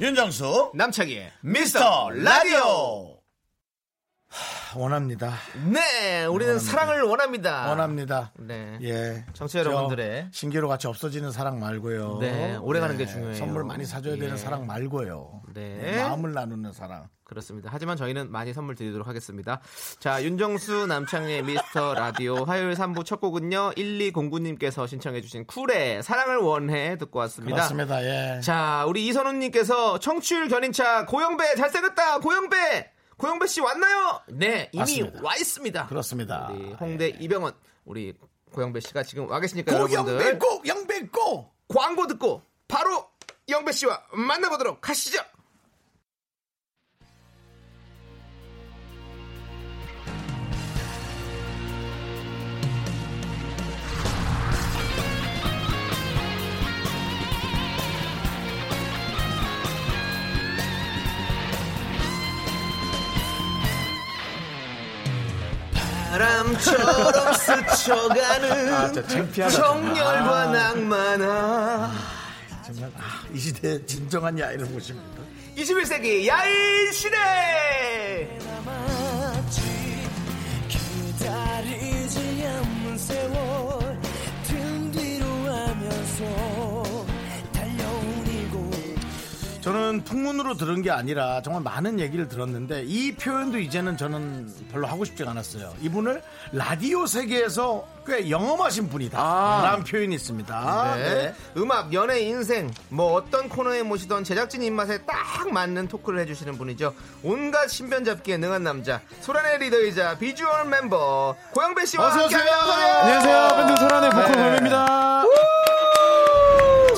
윤정수, 남창희의 미스터 라디오! 하, 원합니다. 네, 우리는 사랑을 원합니다. 원합니다. 네. 예. 청취자 여러분들의 저 신기로 같이 없어지는 사랑 말고요. 네, 오래 가는 게 중요해요. 선물 많이 사줘야 예. 되는 사랑 말고요. 네. 마음을 나누는 사랑. 그렇습니다. 하지만 저희는 많이 선물 드리도록 하겠습니다. 자, 윤정수 남창의 미스터 라디오 화요일 3부 첫 곡은요. 1209님께서 신청해 주신 쿨의 사랑을 원해 듣고 왔습니다. 그렇습니다. 예. 자, 우리 이선우님께서 청취율 견인차 고영배 잘생겼다 고영배 고영배 씨 왔나요? 네, 이미 맞습니다. 와 있습니다. 그렇습니다. 우리 홍대 이병헌 우리 고영배 씨가 지금 와 계시니까 꼭 여러분들 영배 꼭. 광고 듣고 바로 영배 씨와 만나보도록 하시죠. 바람처럼 스쳐가는 아. 정열과 낭만아 정말 아, 이 시대의 진정한 야인을 보십니다. 21세기 야인 시대! 기다리지 않는 세월 저는 풍문으로 들은 게 아니라 정말 많은 얘기를 들었는데 이 표현도 이제는 저는 별로 하고 싶지 않았어요. 이분을 라디오 세계에서 꽤 영험하신 분이다. 라는 표현이 있습니다. 네. 네. 음악, 연애, 인생, 뭐 어떤 코너에 모시던 제작진 입맛에 딱 맞는 토크를 해주시는 분이죠. 온갖 신변 잡기에 능한 남자, 소란의 리더이자 비주얼 멤버 고영배 씨와 어서 오세요. 함께합니다. 안녕하세요. 밴드 소란의 보컬 네. 고현입니다.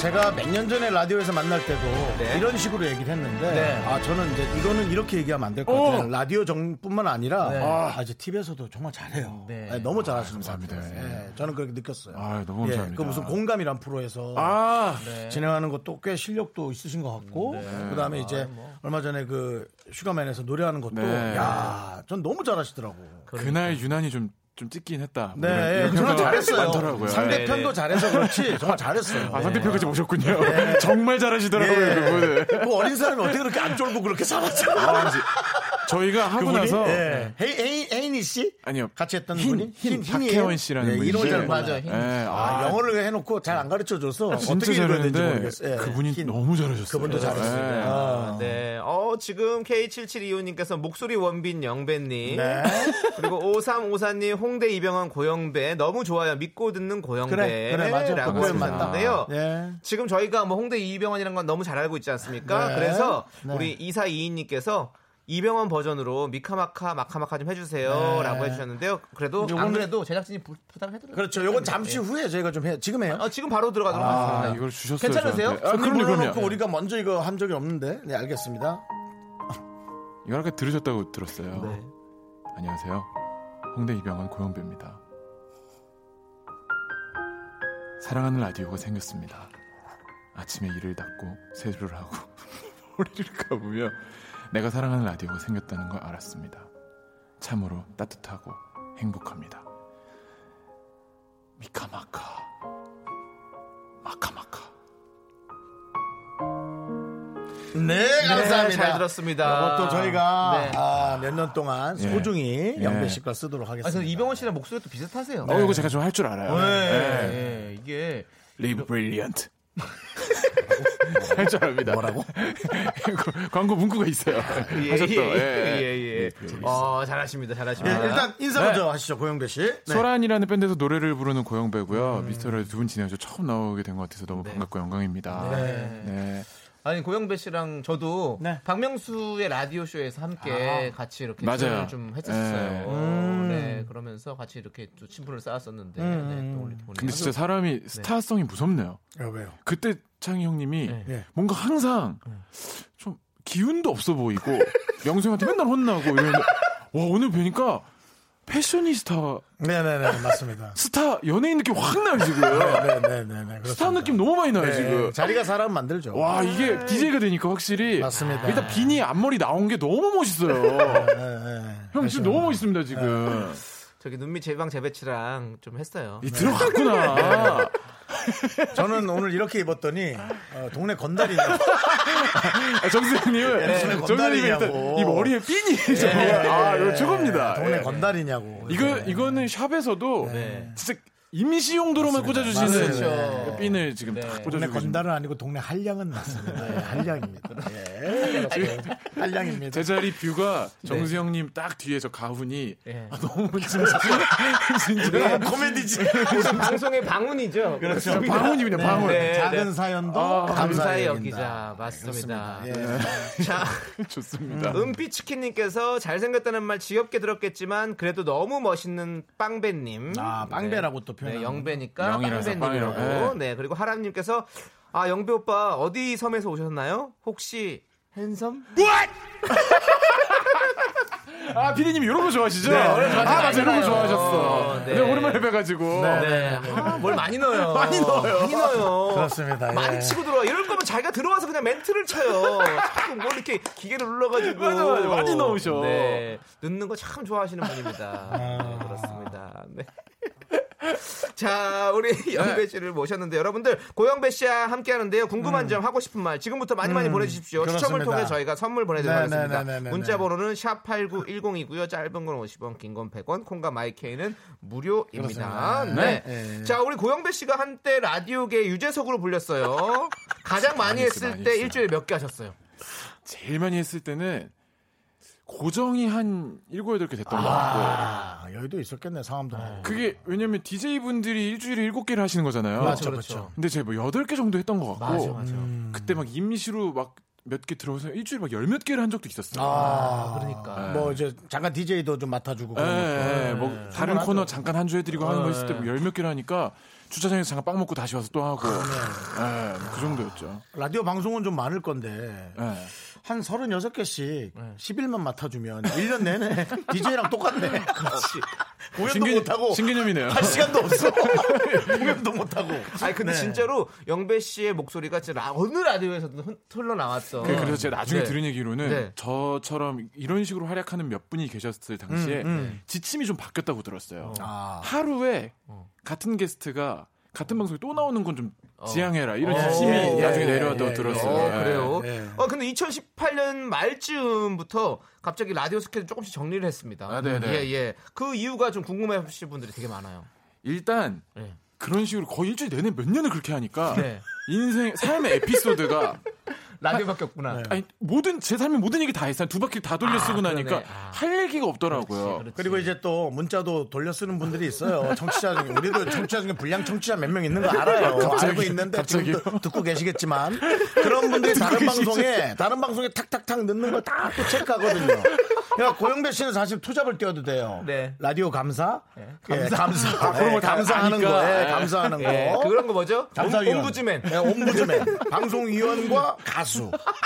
제가 몇 년 전에 라디오에서 만날 때도 네. 이런 식으로 얘기를 했는데 네. 아 저는 이제 이거는 이렇게 얘기하면 안 될 것 같아요. 라디오 정뿐만 아니라 네. 아, 이제 TV에서도 정말 잘해요. 네. 네, 너무 잘하시는 것 감사합니다. 같아요. 예, 저는 그렇게 느꼈어요. 아, 너무 예, 감사합니다. 그 무슨 공감이란 프로에서 아, 진행하는 것도 꽤 실력도 있으신 것 같고 그다음에 이제 얼마 전에 그 슈가맨에서 노래하는 것도 네. 야, 전 너무 잘하시더라고. 그날 유난히 좀, 좀 찍긴 했다. 뭐 네, 이런 저는 잘했어요. 많더라고요. 상대편도 네. 잘해서 그렇지 정말 잘했어요. 아, 상대편까지 오셨군요. 정말 잘하시더라고요, 예. 그분은. 그 어린 사람이 어떻게 그렇게 안 쫄고 그렇게 살았죠? 아, 저희가 하고 그분이? 나서 예. 헤이, 헤이, 헤이니 씨? 아니요. 같이 했던 흰, 분이? 흰, 흰이에요? 박혜원 씨라는 네, 분이 이름을. 맞아, 흰. 예, 아, 아, 영어를 해놓고 잘 안 가르쳐 줘서 진짜 어떻게 읽어야 되는지 모르겠어요. 예. 그분이 흰. 너무 잘하셨어요. 그분도 잘했어요. 예. 아. 네. 어, 지금 K7725님께서 목소리 원빈 영배님. 네. 그리고 5354님 홍대 이병헌 고영배. 너무 좋아요. 믿고 듣는 고영배. 그래, 그래, 맞아. 라고. 하셨는데요. 네. 지금 저희가 뭐 홍대 이병헌이라는 건 너무 잘 알고 있지 않습니까? 네. 그래서 네. 우리 2422님께서 이병헌 버전으로 미카마카 마카마카 좀 해주세요. 네. 라고 해주셨는데요. 그래도 안 그래도 제작진이 부, 부탁을 해드려요. 그렇죠. 요건 잠시 후에 저희가 좀 해요. 지금 해요. 어, 지금 바로 들어가도록 아, 하겠습니다. 아, 이걸 주셨어요. 괜찮으세요? 아, 그럼요, 불러놓고 그럼요. 우리가 먼저 이거 한 적이 없는데. 네, 알겠습니다. 이걸 아까 들으셨다고 들었어요. 네. 안녕하세요. 홍대 이병헌 고영배입니다. 사랑하는 라디오가 생겼습니다. 아침에 일을 닫고 세수를 하고 머리를 감으며 내가 사랑하는 라디오가 생겼다는 걸 알았습니다. 참으로 따뜻하고 행복합니다. 미카마카 마카마카 네, 감사합니다. 잘 들었습니다. 이것도 저희가 네. 아, 몇 년 동안 예. 소중히 예. 영배 씨과 쓰도록 아, 하겠습니다. 저는 이병헌 씨랑 목소리가 또 비슷하세요. 어 이거 제가 좀 할 줄 알아요. 네. 네, 이게 Live Brilliant 할 줄 압니다. 뭐라고? 광고 문구가 있어요. 하셨죠? 예, 예. 예, 예. 어, 잘하십니다. 예, 잘하십니다. 일단 인사 먼저 하시죠, 고영배 씨. 네. 소란이라는 밴드에서 노래를 부르는 고영배고요. 미스터라디오 두분 진행해서 처음 나오게 된 것 같아서 너무 네. 반갑고 영광입니다. 네. 네. 아니 고영배 씨랑 저도 네. 박명수의 라디오 쇼에서 함께 같이 이렇게 맞아요. 좀 했었어요. 네. 음. 네, 그러면서 같이 이렇게 또 친분을 쌓았었는데 음. 네, 또 우리 오늘 근데 진짜 사람이 스타성이 무섭네요. 어, 왜요? 그때 창희 형님이 네. 예. 뭔가 항상 좀 기운도 없어 보이고 명수 형한테 맨날 혼나고 이러는데 와 오늘 뵈니까 패셔니스타 네네네, 맞습니다. 스타 연예인 느낌 확 나요 지금. 네네네. 스타 느낌 너무 많이 나요 네, 지금. 자리가 사람 만들죠. 와 이게 DJ가 되니까 확실히 맞습니다. 일단 비니 앞머리 나온 게 너무 멋있어요. 네, 네. 형 지금 너무 멋있습니다 지금. 저기 눈밑 제방 재배치랑 좀 했어요. 이 들어갔구나. 저는 오늘 이렇게 입었더니 어, 동네 건달이냐고. 아, 정수영님은 네, 정수영님이 건달이냐고. 일단 이 머리에 핀이 정말 아 이거 최고입니다. 동네 예. 건달이냐고. 이거 이거는 샵에서도 네. 진짜 임시 용도로만 꽂아주시는 맞습니다. 그 핀을 지금 네. 딱 동네 꽂아주고 계십니다. 건달은 아니고 동네 한량은 맞습니다. 예, 한량입니다. 예. 한량입니다. 제 자리 뷰가 정수영님 딱 뒤에 저 가훈이 예. 아, 너무 진짜 진짜 코미디지. 방송의 방운이죠. 그렇죠. 방훈이군요 방훈. 네. 작은 사연도 아, 감사의 여기자 맞습니다. 자, 좋습니다. 은피치킨님께서 잘생겼다는 말 지겹게 들었겠지만 그래도 너무 멋있는 빵배님. 아, 빵배라고 또 네, 영배니까 빵배님이라고. 빵이라고. 네, 그리고 하람님께서 아 영배 오빠 어디 섬에서 오셨나요? 혹시 핸섬? 아 피디님 이런 거 좋아하시죠? 네, 아 오늘 좋아하지 맞아 이런 거 좋아하셨어. 네. 네. 오랜만에 뵈가지고. 네. 아, 뭘 많이 넣어요. 많이 넣어요. 많이 넣어요. 그렇습니다. 예. 많이 치고 들어와. 이럴 거면 자기가 들어와서 그냥 멘트를 쳐요. 자꾸 뭘 이렇게 기계를 눌러가지고. 맞아, 맞아. 많이 넣으셔. 네. 넣는 거 참 좋아하시는 분입니다. 아. 네, 그렇습니다. 네. 자, 우리 영배 씨를 모셨는데 여러분들 고영배 씨와 함께 하는데요. 궁금한 점 하고 싶은 말 지금부터 많이 많이 음, 보내 주십시오. 추첨을 그렇습니다. 통해 저희가 선물 보내 드리도록 네, 하겠습니다. 네, 네, 네, 문자 네. 번호는 샵 8910이고요. 짧은 건 50원, 긴 건 100원, 콩과 마이케이는 무료입니다. 네. 네. 자, 우리 고영배 씨가 한때 라디오계 유재석으로 불렸어요. 가장 많이 했을 때. 일주일에 몇 개 하셨어요? 제일 많이 했을 때는 고정이 한 7, 8개 됐던 것 같고 아, 여기도 있었겠네, 상암도. 그게 왜냐면 DJ분들이 일주일에 7개를 하시는 거잖아요. 그렇죠, 그렇죠. 근데 제가 뭐 8개 정도 했던 것 같고 맞아. 그때 막 임시로 막 몇개 들어서 일주일에 막 열 몇 개를 한 적도 있었어요. 아, 그러니까. 뭐 이제 잠깐 DJ도 좀 맡아주고 예, 것도. 예, 뭐 네. 다른. 코너 잠깐 한 주 해드리고 하는 거 네. 있을 때 열 몇 개를 하니까 주차장에서 잠깐 빵 먹고 다시 와서 또 하고 예, 그 정도였죠. 라디오 방송은 좀 많을 건데 예. 한 36개씩 10일만 맡아주면 1년 내내 DJ랑 똑같네. 그렇지. 공연도 신개- 못하고 신개념이네요. 할 시간도 없어. 공연도 못하고. 아니 근데 네. 진짜로 영배 씨의 목소리가 진짜 라- 어느 라디오에서도 흔- 흘러나왔어. 그- 그래서 제가 나중에 네. 들은 얘기로는 네. 저처럼 이런 식으로 활약하는 몇 분이 계셨을 당시에 음, 음. 지침이 좀 바뀌었다고 들었어요. 아. 하루에 어. 같은 게스트가 같은 방송에 또 나오는 건좀 어. 지양해라 이런 어. 지침이 예, 나중에 예, 내려왔다고 예, 들었어요. 어, 예. 그래요? 예. 어, 근데 2018년 말쯤부터 갑자기 라디오 스케줄 조금씩 정리를 했습니다. 아, 네네. 예, 예. 그 이유가 좀 궁금해 하실 분들이 되게 많아요. 일단 네. 그런 식으로 거의 일주일 내내 몇 년을 그렇게 하니까 네. 인생 삶의 에피소드가 라디오밖에 없구나. 네. 아니 모든 제 삶의 모든 얘기 다 했어요. 두 바퀴 다 돌려 쓰고 그러네. 나니까 아. 할 얘기가 없더라고요. 그렇지. 그리고 이제 또 문자도 돌려 쓰는 분들이 있어요. 청취자 중에 우리도 청취자 중에 불량 청취자 몇 명 있는 거 알아요. 갑자기, 알고 있는데 갑자기요? 지금 또 듣고 계시겠지만 그런 분들이 다른 방송에 다른 방송에 탁탁탁 넣는 걸 다 또 체크하거든요. 그러니까 고영배 씨는 사실 투잡을 띄워도 돼요. 네. 라디오 감사, 예, 감사. 감사, 아, 그런 예, 거다 감사하는. 거, 예, 예. 감사하는 예, 거. 그런 거 뭐죠? 감사위원. 옴부즈맨. 네, 옴부즈맨. 방송위원과 가수.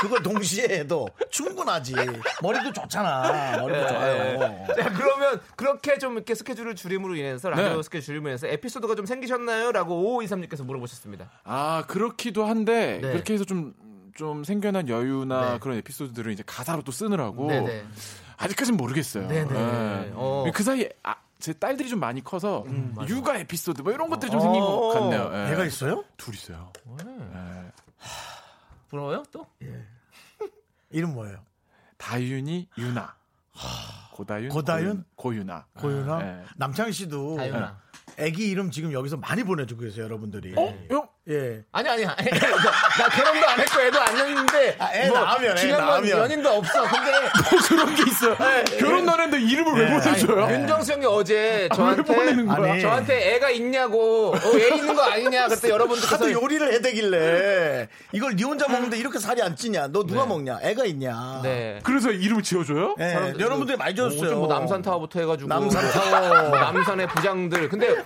그걸 동시에 해도 충분하지. 머리도 좋잖아. 머리도 예, 좋아요. 예. 자, 그러면 그렇게 좀 이렇게 스케줄을 줄임으로 인해서 라디오 네. 스케줄 줄이면서 에피소드가 좀 생기셨나요? 라고 5523님께서 물어보셨습니다. 아 그렇기도 한데 네. 그렇게 해서 좀좀 생겨난 여유나 네. 그런 에피소드들을 이제 가사로 또 쓰느라고 네네. 아직까지는 모르겠어요. 네네. 예. 어. 음, 그 사이에 아, 제 딸들이 좀 많이 커서 육아 에피소드 뭐 이런 것들이 좀 생긴 것 어. 같네요. 예. 얘가 있어요? 둘 있어요. 예. 부러워요? 또? 이름 뭐예요? 다윤이 유나. 고다윤, 고다윤? 고윤, 아 고윤아? 예. 남창희 씨도 다윤아. 애기 이름 지금 여기서 많이 보내주고 계세요, 여러분들이. 어? 형? 예. 아니 아니 아니. 나, 나 결혼도 안 했고 애도 안 했는데 아, 애 낳으면, 애 중요한 건. 연인도 없어. 근데 뭐 그런 게 있어요. 결혼 안 했는데 이름을 왜 보내줘요? 윤정수 형이 어제 아, 저한테 왜 보내는 거야? 아니. 저한테 애가 있냐고 어, 애 있는 거 아니냐 그때 여러분들께서 하도 요리를 해대길래 이걸 니 혼자 먹는데 이렇게 살이 안 찌냐? 너 누가 먹냐? 애가 있냐? 네. 그래서 이름을 지어줘요? 예, 사람들- 여러분들이 많이 뭐, 줬어요. 뭐 남산 타워부터 해가지고 남산 타워. 뭐 남산의 부장들 근데 뭐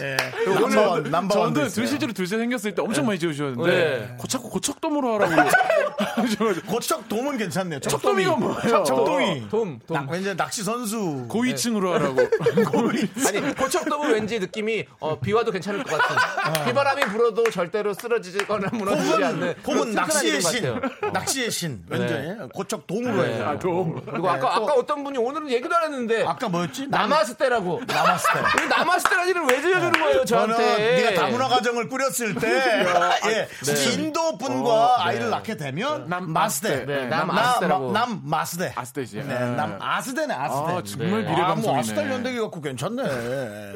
예. 남바원, 남바원. 저도 둘 실제로 둘째 생겼을 때 엄청 많이 지어주셨는데 네. 고착고 고척돔으로 하라고 하셔가지고 고척 돔은 괜찮네요. 척돔이가 뭐예요? 척돔이. 돔, 돔. 나- 왠지 낚시 선수. 고위층으로 하라고 아니 고척돔은 왠지 느낌이 어, 비와도 괜찮을 것 같은 비바람이 불어도 절대로 쓰러지거나 무너지지 않는 폼은 그런 낚시의 신. 낚시의 신. 왠지 네. 고척 동으로 네. 해요. 아, 돔. 그리고 아까 또- 아까 어떤 분이 오늘은 얘기도 안 했는데 아까 뭐였지? 나마스테라고 나마스테. 왜 나마스테라는 이름 왜 지어 주는 거예요 저한테 저는 네가 다문화 가정을 꾸렸을 때, 예, 네. 인도 분과 어, 아이를 낳게 되면 남- 마스대, 네, 남, 남아스대라고. 남, 남 마스대, 아스테지. 네, 남 아스대네, 아스대. 아, 정말 네. 미래 아, 뭐. 아스달 연대기 갖고 괜찮네.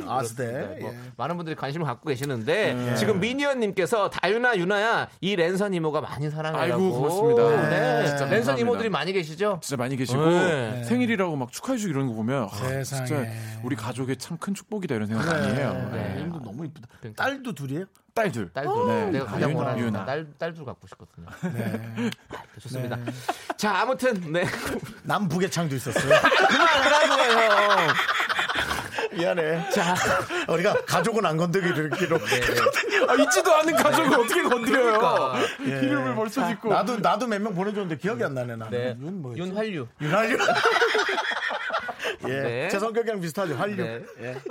아스대. 뭐 예. 많은 분들이 관심을 갖고 계시는데 지금 미니언님께서 다윤아 유나야 이 랜선 이모가 많이 사랑해라고. 아이고, 고맙습니다. 네. 진짜 랜선 감사합니다. 이모들이 많이 계시죠? 진짜 많이 계시고 네. 생일이라고 막 축하해주고 이런 거 보면 아. 진짜 우리 가족의 참 큰 축복이다 이런 생각 많이 해요. 네. 네. 이름도 너무 이쁘다. 그러니까. 딸도 둘이에요? 딸들. 딸도 네. 내가 가장 다윤, 원하는 유나. 딸 딸도 갖고 싶거든요. 네. 좋습니다. 자 아무튼 네 남북의 창도 있었어요. 그만하라고요. 미안해. 자 우리가 가족은 안 건드리기로 아, 있지도 않은 가족을 어떻게 건드려요? 그러니까. 이름을 벌써 짓고. 나도 나도 몇 명 보내줬는데 기억이 안 나네 나는. 네. 윤 뭐였지? 윤활유. 윤활유. 예, 네. 제 성격이랑 비슷하죠. 활유. 네.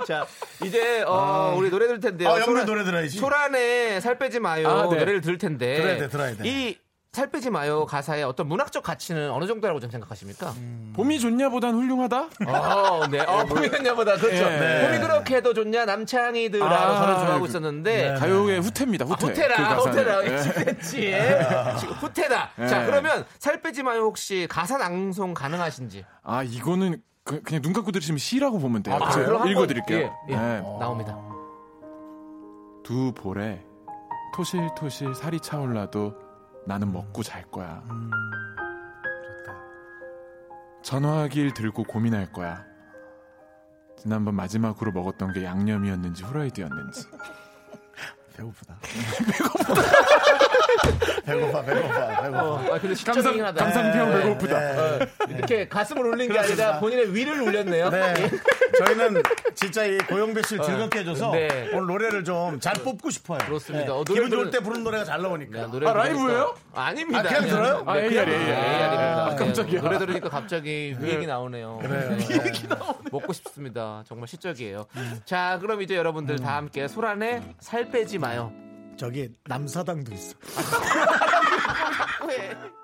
자 이제 어, 우리 노래 들을 텐데요. 아, 소란- 노래 들어야지. 소란에 살 빼지 마요. 아, 네. 노래를 들을 텐데. 들어야 돼, 들어야 돼. 이 살 빼지 마요 가사의 어떤 문학적 가치는 어느 정도라고 좀 생각하십니까? 봄이 좋냐보단 훌륭하다. 어, 네. 어, 봄이 좋냐보다 그렇죠. 예. 봄이 그렇게 해도 좋냐 남창이들라고 아, 저는 좋아하고 그- 있었는데 가요의 후퇴입니다. 아, 후퇴. 후퇴라, 그. 후퇴라. 예. 10cm의 후퇴다. 자, 예. 그러면 살 빼지 마요 혹시 가사 낭송 가능하신지? 아 이거는 그, 냥 눈 감고 들으시면 시라고 보면 돼요. 아, 제가 읽어드릴게요. 예, 예. 네. 나옵니다. 두 볼에 토실토실 살이 차올라도 나는 먹고 잘 거야. 전화기를 들고 고민할 거야. 지난번 마지막으로 먹었던 게 양념이었는지 후라이드였는지. 배고프다. 배고 파, 배고파, 배고파. 어, 아, 근데 감상, 하다. 감상평 네, 배고프다. 네. 이렇게 가슴을 올린 게 아니라 그렇습니다. 본인의 위를 올렸네요. 네. 저희는 진짜 이 고영배 씨를 즐겁게 해줘서 네. 오늘 노래를 좀 잘 뽑고 싶어요. 그렇습니다. 어, 기분 노래들은- 좋을 때 부르는 노래가 잘 나오니까. 네, 노래 아, 라이브예요? 아 닙니다. 아, 그냥 들어요? 아, AR, AR. AR입니다. 아, 깜짝이야. 노래 들으니까 갑자기 위 얘기 나오네요. 그래요. 네. 먹고 싶습니다. 정말 시적이에요. 자, 그럼 이제 여러분들 다 함께 소란에 살 빼지 마요. 저기 남사당도 있어. 오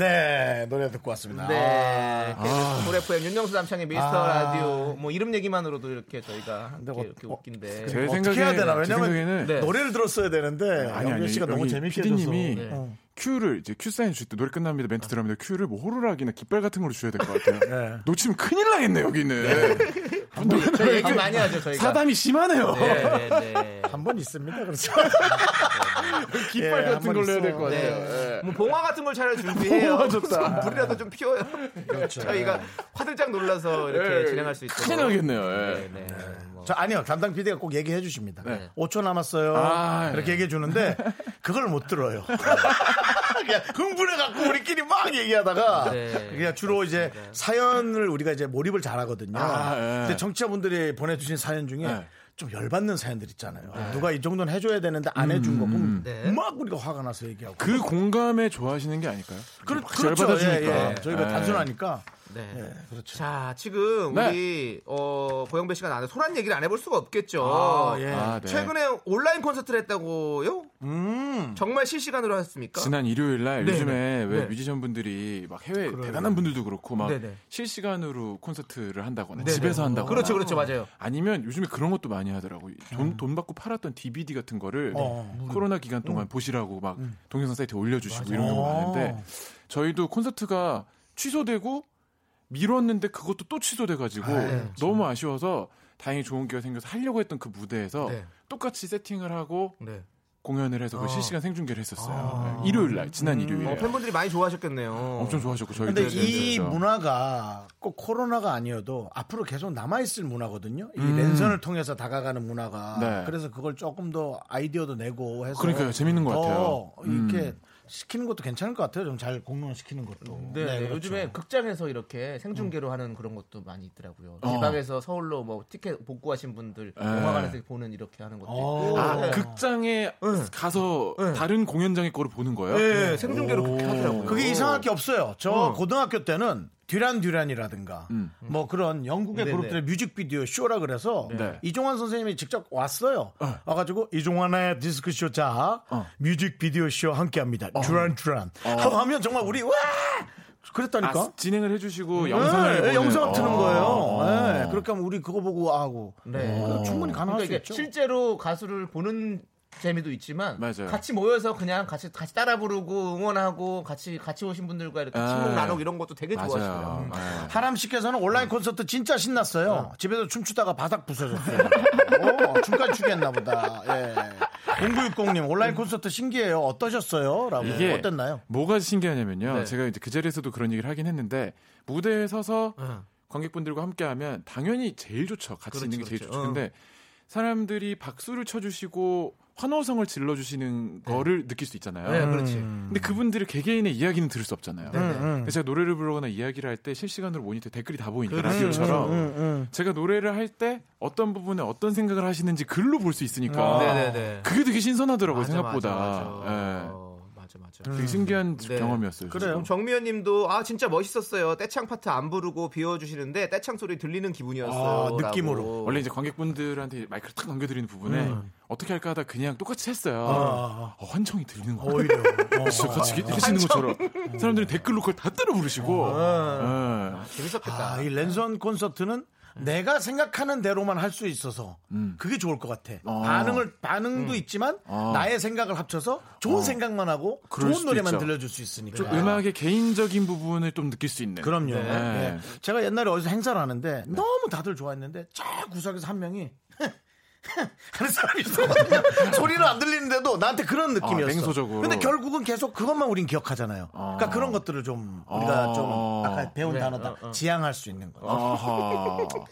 네, 노래 듣고 왔습니다. 네. 쿨 FM 윤정수 남창희의 미스터 아. 라디오 뭐 이름 얘기만으로도 이렇게 저희가 근데 어- 이렇게 어, 웃긴데. 제 어떻게 생각에 해야 되나? 제 왜냐면 생각에는 네. 노래를 들었어야 되는데 아니, 영재 아니, 씨가 너무 재밌게 해줘서. 어. 큐를 이제 큐 사인 주실 때 노래 끝납니다 멘트 들어갑니다 큐를 뭐 호루라기나 깃발 같은 걸로 주셔야 될 것 같아요. 네. 놓치면 큰일 나겠네 여기는. 저희 얘기 많이 하죠, 저희가. 사담이 심하네요. 네, 네, 네. 한번 있습니다. 그렇죠. 깃발 예, 같은 한번 걸로 해야. 될 것 같아요. 네. 예. 뭐 봉화 같은 걸 차라리 준비해요. 봉화 좋다. 불이라도 좀 피워요. 그렇죠. 저희가 화들짝 놀라서 이렇게 예. 진행할 수 있도록. 큰일 나겠네요. 예. 네, 네. 뭐. 저 아니요 담당 PD가 꼭 얘기해 주십니다. 네. 5초 남았어요. 아, 이렇게 예. 얘기해 주는데 그걸 못 들어요. 그냥 흥분해 갖고 우리끼리 막 얘기하다가 네. 그냥 주로 이제 사연을 우리가 이제 몰입을 잘하거든요. 아, 예. 근데 청취자분들이 보내주신 사연 중에 네. 좀 열받는 사연들 있잖아요. 누가 이 정도는 해줘야 되는데 안 해준 거 보면 네. 막 우리가 화가 나서 얘기하고. 그 공감에 좋아하시는 게 아닐까요? 그, 막 그렇죠. 열받아주니까. 예, 예. 저희가 예. 단순하니까. 네. 예, 그렇죠. 자, 지금 네. 우리 어, 고영배 씨가 나한테 소란 얘기를 안 해볼 수가 없겠죠. 아, 예. 아, 네. 최근에 온라인 콘서트를 했다고요? 음. 정말 실시간으로 했습니까? 지난 일요일 날 네, 요즘에 네. 왜 네. 뮤지션 분들이 막 해외 대단한 분들도 그렇고 막 네, 네. 실시간으로 콘서트를 한다거나 네, 집에서 네. 한다거나 그렇죠, 그렇죠, 맞아요. 아니면 요즘에 그런 것도 많이 하더라고요. 돈, 돈 받고 팔았던 DVD 같은 거를 어. 코로나 기간 동안 보시라고 막 동영상 사이트에 올려주시고. 이런 경우가 어. 많은데 저희도 콘서트가 취소되고 미뤘는데 그것도 또 취소돼가지고 네. 너무 아쉬워서 다행히 좋은 기회가 생겨서 하려고 했던 그 무대에서 네. 똑같이 세팅을 하고 네. 공연을 해서 그 어. 실시간 생중계를 했었어요. 네, 일요일 날 지난 일요일에 어, 팬분들이 많이 좋아하셨겠네요. 엄청 좋아하셨고 저희도 근데 이. 문화가 꼭 코로나가 아니어도 앞으로 계속 남아 있을 문화거든요. 이 음. 랜선을 통해서 다가가는 문화가. 네. 그래서 그걸 조금 더 아이디어도 내고 해서. 그러니까요. 재밌는 것 같아요. 더 이렇게 음. 시키는 것도 괜찮을 것 같아요. 좀 잘 공론 시키는 것도. 네, 그렇죠. 요즘에 극장에서 이렇게 생중계로 하는 그런 것도 많이 있더라고요. 어. 지방에서 서울로 뭐 티켓 복구하신 분들 네. 영화관에서 보는 이렇게 하는 것도 어. 있고. 아, 네. 극장에 가서 네. 다른 공연장의 거를 보는 거예요? 네, 생중계로 그렇게 하더라고요. 그게 이상할 게 없어요. 저 어. 고등학교 때는 듀란 듀란이라든가 음. 뭐 그런 영국의 네네. 그룹들의 뮤직비디오 쇼라 그래서 네. 이종환 선생님이 직접 왔어요. 와가지고 이종환의 디스크 쇼 자 어. 뮤직비디오 쇼 함께합니다. 듀란 듀란 하고 하면 정말 우리 와 그랬다니까. 아, 진행을 해주시고 네, 영상을 네, 보는- 영상 트는 어. 거예요. 어. 네, 그렇게 하면 우리 그거 보고 하고 네. 어, 충분히 가능할 그러니까 수 있죠. 실제로 가수를 보는 재미도 있지만 맞아요. 같이 모여서 그냥 같이 같이 따라 부르고 응원하고 같이 같이 오신 분들과 이렇게 아. 친목 나누고 이런 것도 되게. 좋아하시더라고요. 네. 하람 씨께서는 온라인 콘서트 진짜 신났어요. 집에서 춤추다가 바닥 부서졌어요. 오, 춤까지 추겠나 보다. 예. 0960님 온라인 콘서트 신기해요. 어떠셨어요? 라고 이게 어땠나요? 뭐가 신기하냐면요. 네. 제가 이제 그 자리에서도 그런 얘기를 하긴 했는데 무대에 서서 응. 관객분들과 함께하면 당연히 제일 좋죠. 같이 그렇지, 있는 게 제일 그렇지. 좋죠. 어. 근데 사람들이 박수를 쳐주시고 환호성을 질러주시는 거를 느낄 수 있잖아요. 네, 그렇지. 근데 그분들의 개개인의 이야기는 들을 수 없잖아요. 네, 네. 근데 제가 노래를 부르거나 이야기를 할 때 실시간으로 모니터 댓글이 다 보이니까 그렇지. 라디오처럼 음, 음. 제가 노래를 할 때 어떤 부분에 어떤 생각을 하시는지 글로 볼 수 있으니까 네네네. 그게 되게 신선하더라고요 맞아, 생각보다. 맞아, 맞아. 예. 맞아, 맞아. 되게 신기한 네. 경험이었어요. 그래요. 정미연 님도 아 진짜 멋있었어요. 떼창 파트 안 부르고 비워주시는데 떼창 소리 들리는 기분이었어요. 아, 느낌으로. 원래 이제 관객분들한테 마이크를 탁 넘겨드리는 부분에 어떻게 할까 하다 그냥 똑같이 했어요. 아. 어, 환청이 들리는 거예요. 오히려. 어. 진짜 같이 해주시는 것처럼 사람들이 댓글로 그걸 다 따라 부르시고 예. 재밌었겠다. 아, 이 랜선 콘서트는 내가 생각하는 대로만 할 수 있어서 그게 좋을 것 같아. 어. 반응을 반응도 있지만 어. 나의 생각을 합쳐서 좋은 생각만 하고 좋은 노래만 있죠. 들려줄 수 있으니까. 좀 음악의 개인적인 부분을 좀 느낄 수 있는. 그럼요. 네. 네. 제가 옛날에 어디서 행사를 하는데 너무 다들 좋아했는데 저 구석에서 한 명이 하는 사람이 있었거든요. 소리는 안 들리는데도 나한테 그런 느낌이었어. 아, 맹소적으로. 근데 결국은 계속 그것만 우린 기억하잖아요. 그러니까 그런 것들을 좀 우리가 아. 좀 아까 배운 네, 단어다. 어, 어. 지향할 수 있는 거. 아하.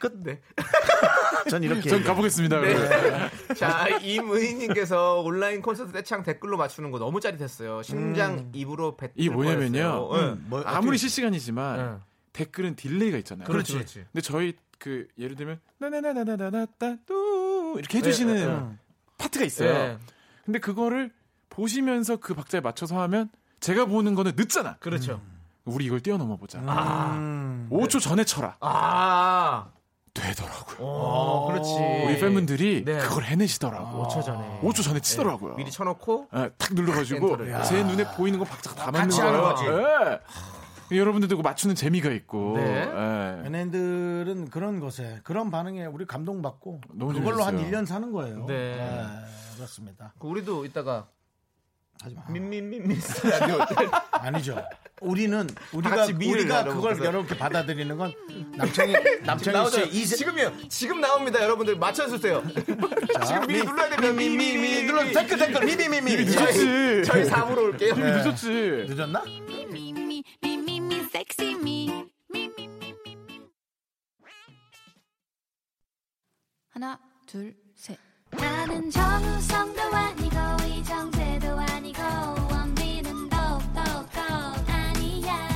끝. 네. 전 이렇게. 전 가보겠습니다. 그러면. 자, 임의희님께서 온라인 콘서트 떼창 댓글로 맞추는 거 너무 짜릿했어요. 심장 입으로 뱉을 이게 뭐냐면요. 뻔했어요. 음, 뭐, 아무리 어떻게- 실시간이지만 네. 댓글은 딜레이가 있잖아요. 그렇지, 그렇지. 근데 저희 그 예를 들면 나나나나나나나따 또 이렇게 해주시는 네, 네. 파트가 있어요. 네. 근데 그거를 보시면서 그 박자에 맞춰서 하면 제가 보는 거는 늦잖아. 그렇죠. 우리 이걸 뛰어넘어 보자. 아. 음. 5초 전에 쳐라. 아. 되더라고요. 어, 그렇지. 우리 팬분들이 네. 그걸 해내시더라고. 5초 전에. 5초 전에 치더라고요. 미리 쳐놓고 예, 탁 눌러가지고. 제 눈에 보이는 거 박자가 다 맞는 거예요. 하는 예. 여러분들도 그거 맞추는 재미가 있고. 네. 예. 연예인들은 그런 것에 그런 반응에 우리 감동받고 너무 그걸로 한 재밌어요. 1년 사는 거예요. 네. 그렇습니다. 그 우리도 이따가 하지 마. 민민민미스 라디오 아니죠. 우리는 우리가 우리가 그걸. 이렇게 받아들이는 건 남창희 나오죠. 씨의 이세 지금이요. 지금 나옵니다. 여러분들 맞춰 주세요. 지금 미리 눌러야 됩니다. 미미미 눌러 댓글 댓글 미미미미 저희, 저희 4부로 올게요. 늦었지. 늦었나? 하나, 둘, 셋. 나는 정우성도 아니고 이정재도 아니고 원빈은 더욱더 아니야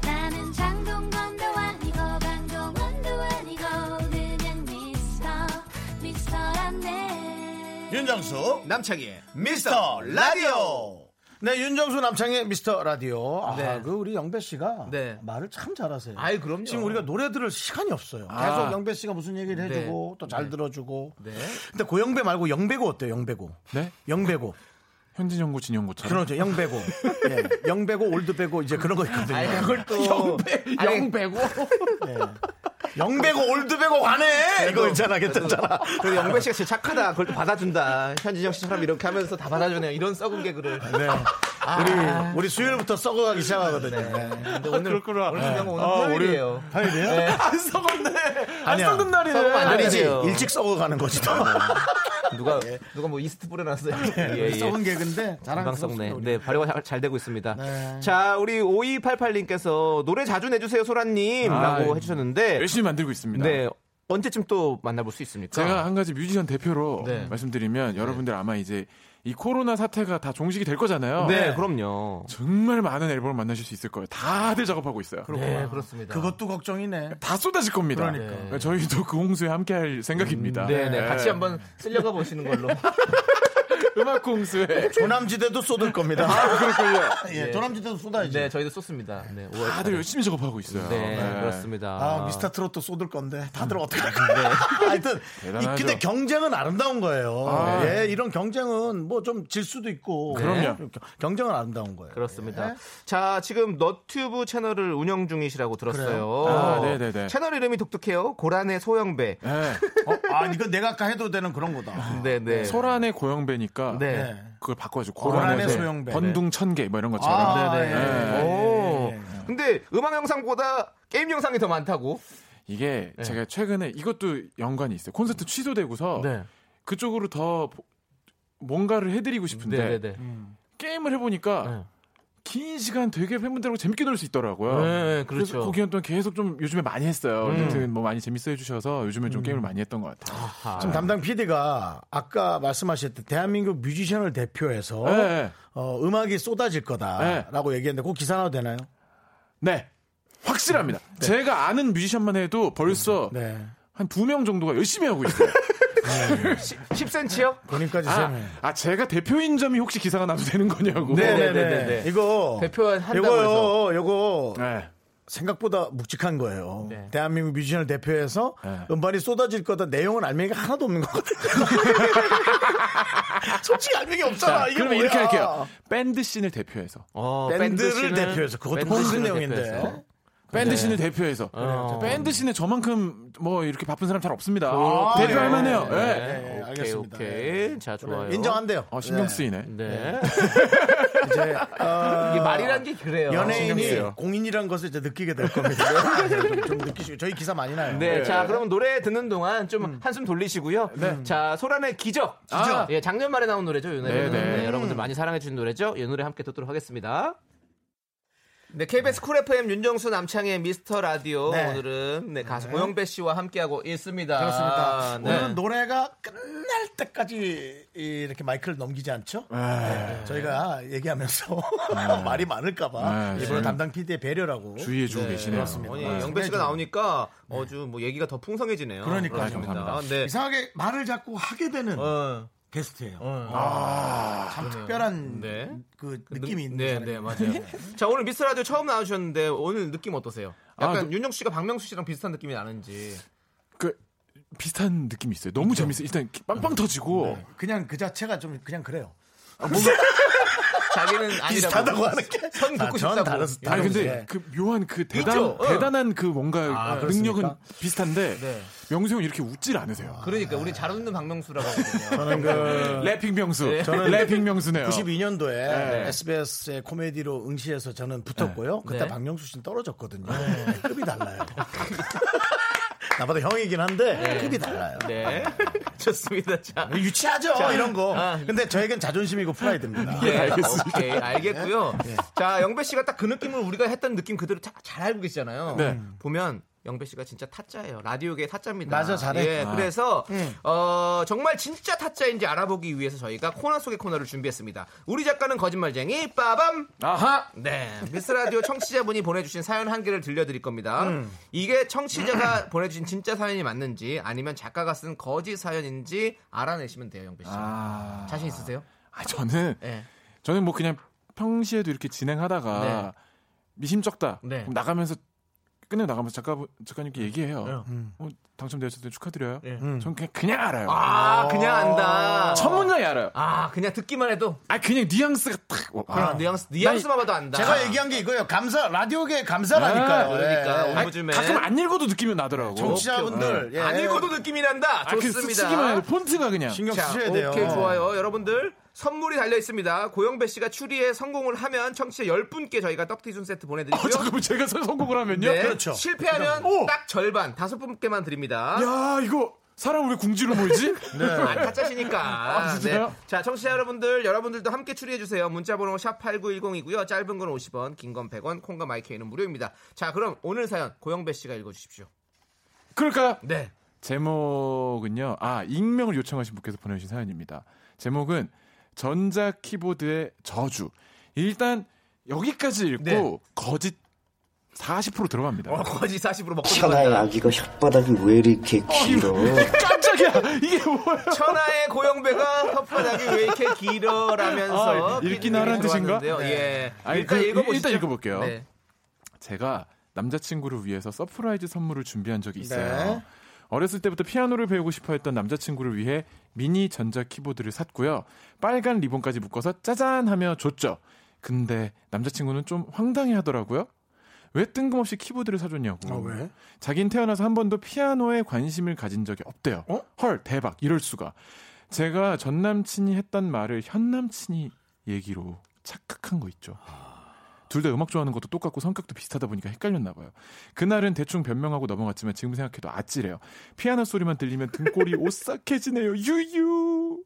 나는 장동건도 아니고 강동원도 아니고 그냥 미스터 미스터란데 윤정수 남창희의 미스터 라디오. 네, 윤정수 남창의 미스터 라디오. 아, 네. 그 우리 영배 씨가 네. 말을 참 잘하세요. 아이, 그럼요. 지금 우리가 노래 들을 시간이 없어요. 계속 아. 영배 씨가 무슨 얘기를 해주고 또잘 네. 들어주고. 네. 근데 고영배 말고 영배고 어때요? 영배고. 네? 영배고. 현진영고 진영고처럼. 그러죠. 영배고. 예. 영배고 올드배고 이제 그런 거 있거든요. 아니, 그걸 또. 영배, 영배고. 예. 영배고 올드배고 가네. 이거 있잖아. 괜찮잖아. 그래도 영배 씨가 진짜 착하다. 그걸 또 받아준다. 현진영 씨처럼 이렇게 하면서 다 받아주네요. 이런 썩은 개그를. 네. 우리 우리 수요일부터 썩어가기 시작하거든요. 네. 근데 오늘 그렇구나. 오늘 중요한 건 오늘 아, 토요일이에요. 화요일이에요? 네. 안 썩었네. 안 아니야. 썩은 날이네. 썩으면 안 아니지. 돼요. 일찍 썩어가는 거지. 또. 누가 누가 뭐 이스트 뿌려놨어요. 예, 예. 썩은 개그인데 금방 썩네. 네, 발효가 잘, 잘 되고 있습니다. 네. 자, 우리 5288님께서 노래 자주 내주세요, 소라님. 아, 라고 해주셨는데. 열심히 만들고 있습니다. 네. 언제쯤 또 만나볼 수 있습니까? 제가 한 가지 뮤지션 대표로 네. 말씀드리면 여러분들 아마 이제 이 코로나 사태가 다 종식이 될 거잖아요. 네, 그럼요. 정말 많은 앨범을 만나실 수 있을 거예요. 다들 작업하고 있어요. 네, 그렇습니다. 그것도 걱정이네. 다 쏟아질 겁니다. 그러니까. 저희도 그 홍수에 함께 할 생각입니다. 네, 네. 같이 한번 쓸려가 보시는 걸로. 음악 홍수에 조남지대도 쏟을 겁니다. 그렇군요. 예, 네. 조남지대도 쏟아야지. 네, 저희도 쏟습니다. 네, 5월 다들 열심히 작업하고 있어요. 네, 그렇습니다. 아, 미스터 트롯도 쏟을 건데 다들 어떻게 할 건데. 하여튼 이, 대단하죠. 근데 경쟁은 아름다운 거예요. 아. 예, 이런 경쟁은 뭐 좀 질 수도 있고. 그럼요. 경- 경쟁은 아름다운 거예요. 그렇습니다. 네. 자, 지금 너튜브 채널을 운영 중이시라고 들었어요. 그래요? 아, 네 네 네. 채널 이름이 독특해요. 고란의 소영배. 네. 어, 아, 이건 내가 아까 해도 되는 그런 거다. 네, 네. 소란의 고영배니까 네. 네. 그걸 바꿔가지고 고란의 고란의 소영배. 번둥 천개 뭐 이런 것처럼. 아, 네, 네. 예, 오. 예, 예. 근데 음악 영상보다 게임 영상이 더 많다고? 이게 네. 제가 최근에 이것도 연관이 있어요. 콘서트 취소되고서 네. 그쪽으로 더 보- 뭔가를 해드리고 싶은데 네, 네, 네. 게임을 해보니까 네. 긴 시간 되게 팬분들하고 재밌게 놀 수 있더라고요. 네, 그렇죠. 그래서 그 기간 동안 계속 좀 요즘에 많이 했어요. 음. 아무튼 뭐 많이 재밌어 해주셔서 요즘에 좀 게임을 많이 했던 것 같아요. 아하. 지금 담당 PD가 아까 말씀하셨던 대한민국 뮤지션을 대표해서 네. 어, 음악이 쏟아질 거다라고 얘기했는데 그 기사 나도 되나요? 네. 확실합니다. 제가 아는 뮤지션만 해도 벌써 네. 한두 명 정도가 열심히 하고 있어요. 10cm요? 본인까지 아, 세네. 아, 제가 대표인 점이 혹시 기사가 나도 되는 거냐고. 네네네. 이거 대표 한다고 요거요, 해서. 요거 네. 생각보다 묵직한 거예요. 네. 대한민국 뮤지션을 대표해서 네. 음반이 쏟아질 거다 내용은 알맹이가 하나도 없는 거거든요. 솔직히 알맹이 없잖아. 이게 그러면 뭐야. 이렇게 할게요. 밴드 씬을 대표해서. 어, 밴드를 밴드 씬을- 대표해서 그것도 무슨 내용인데. 대표해서. 밴드 네. 씬을 대표해서. 어. 밴드 씬에 저만큼 뭐 이렇게 바쁜 사람 잘 없습니다. 아, 대표할 예. 만해요. 네. 예. 네, 오케이, 알겠습니다. 오케이. 자, 좋아요. 인정한대요. 어, 신경 네. 쓰이네. 네. 이제 어, 이게 말이란 게 그래요. 연예인이. 공인이란 것을 이제 느끼게 될 겁니다. 네, 좀, 좀 느끼시고 저희 기사 많이 나요. 네, 자, 그러면 노래 듣는 동안 좀 음. 한숨 돌리시고요. 자, 소란의 기적. 아. 예, 작년 말에 나온 노래죠, 이 노래는. 네, 네. 네, 여러분들 많이 사랑해 주신 노래죠. 이 노래 함께 듣도록 하겠습니다. 네, KBS 쿨 FM 윤정수 남창희의 미스터 라디오. 네. 오늘은 네, 가수 고영배 씨와 함께하고 있습니다. 그렇습니다. 네. 오늘은 노래가 끝날 때까지 이렇게 마이크를 넘기지 않죠? 네. 저희가 얘기하면서 말이 많을까봐 네, 일부러 지금 담당 PD의 배려라고. 주의해주고 계시네요. 그렇습니다. 아니, 네. 영배 씨가 나오니까 어주 뭐 얘기가 더 풍성해지네요. 그러니까요. 네. 이상하게 말을 자꾸 하게 되는 어, 게스트예요. 어. 참 특별한 네. 그 느낌이 있는 네. 네, 맞아요. 자, 오늘 미스 라디오 처음 나오셨는데 오늘 느낌 어떠세요? 약간 아, 그- 윤정 씨가 박명수 씨랑 비슷한 느낌이 나는지. 그 비슷한 느낌이 있어요. 너무 재밌어요. 일단 빵빵 터지고 네. 그냥 그 자체가 좀 그냥 그래요. 자기는 아니라고. 비슷하다고 하는 게. 선 긋고 아, 전 싶다고. 다른 아니 다른 근데 게. 그 묘한 그 대단 있죠? 어. 대단한 그 뭔가 아, 능력은 그렇습니까? 비슷한데 네. 명수 형은 이렇게 웃질 않으세요. 그러니까 우리 잘 웃는 박명수라고 하거든요. 저는 그 래핑 명수. 네. 저는 래핑 명수네요. 92년도에 네. SBS의 코미디로 응시해서 저는 붙었고요. 그때 네. 박명수 씨는 떨어졌거든요. 급이 달라요. 나보다 형이긴 한데 급이 달라요. 네. 좋습니다. 자. 유치하죠 이런 거. 아. 근데 저에겐 자존심이고 프라이드입니다. 네, 오케이, 알겠고요. 자, 영배 씨가 딱 그 느낌을 우리가 했던 느낌 그대로 자- 잘 알고 계시잖아요. 네. 보면 영배 씨가 진짜 타짜예요. 라디오계 타짜입니다. 맞아, 잘해. 예, 아. 그래서 어, 정말 진짜 타짜인지 알아보기 위해서 저희가 코너 속의 코너를 준비했습니다. 우리 작가는 거짓말쟁이 빠밤. 아하. 네, 미스터 라디오 청취자분이 보내주신 사연 한 개를 들려드릴 겁니다. 이게 청취자가 보내주신 진짜 사연이 맞는지 아니면 작가가 쓴 거짓 사연인지 알아내시면 돼요, 영배 씨. 아. 자신 있으세요? 아, 저는 네. 저는 뭐 그냥 평시에도 이렇게 진행하다가 네. 미심쩍다. 네. 나가면서 끝내고 나가면서 작가 작가님께 얘기해요. 네. 어, 당첨되셨을 때 축하드려요. 네. 전 그냥 그냥 알아요. 아, 그냥 안다. 첫 문장에 알아요. 아, 그냥 듣기만 해도 아 그냥 뉘앙스가 딱. 와. 그런 뉘앙스, 뉘앙스만 봐도 안다. 제가 얘기한 게 이거예요. 감사 라디오계 감사라니까요. 아, 그러니까 예. 오늘 요즘에 가끔 안 읽어도 느낌이 나더라고. 청취자분들 예. 안 읽어도 느낌이 난다. 아, 그 좋습니다. 쓰기만 해도 폰트가 그냥. 신경 자, 쓰셔야 돼요. 오케이, 좋아요. 여러분들, 선물이 달려 있습니다. 고영배 씨가 추리에 성공을 하면 청취자 10분께 저희가 떡티순 세트 보내드리고요. 어, 잠깐만 제가 서- 성공을 하면요. 네, 그렇죠. 실패하면 오! 딱 절반, 다섯 분께만 드립니다. 야 이거 사람 왜 궁지로 몰지? 아, 가짜시니까. 아, 진짜요? 네. 자, 청취자 여러분들, 여러분들도 함께 추리해주세요. 문자번호 샵8910이고요. 짧은 건 50원, 긴 건 100원, 콩과 마이크는 무료입니다. 자, 그럼 오늘 사연 고영배 씨가 읽어주십시오. 그럴까요? 네. 제목은요. 아 익명을 요청하신 분께서 보내주신 사연입니다. 제목은 전자 키보드의 저주. 일단 여기까지 읽고 네. 거짓 40% 들어갑니다. 어, 거짓 40으로 먹고 천하의. 아기가 혓바닥이 왜 이렇게 길어? 깜짝이야. 이게 뭐야? 천하의 고영배가 혓바닥이 왜 이렇게 길어라면서 아, 읽긴 하라는 뜻인가? 들어왔는데요. 예. 아니, 일단 그, 읽어보시죠. 일단 읽어볼게요. 네. 제가 남자친구를 위해서 surprise 선물을 준비한 적이 있어요. 네. 어렸을 때부터 피아노를 배우고 싶어 했던 남자친구를 위해 미니 전자 키보드를 샀고요. 빨간 리본까지 묶어서 짜잔 하며 줬죠. 근데 남자친구는 좀 황당해 하더라고요. 왜 뜬금없이 키보드를 사줬냐고. 어, 왜? 자긴 태어나서 한 번도 피아노에 관심을 가진 적이 없대요. 어? 헐, 대박. 이럴 수가. 제가 전 남친이 했던 말을 현 남친이 얘기로 착각한 거 있죠. 둘 다 음악 좋아하는 것도 똑같고 성격도 비슷하다 보니까 헷갈렸나 봐요. 그날은 대충 변명하고 넘어갔지만 지금 생각해도 아찔해요. 피아노 소리만 들리면 등골이 오싹해지네요. 유유.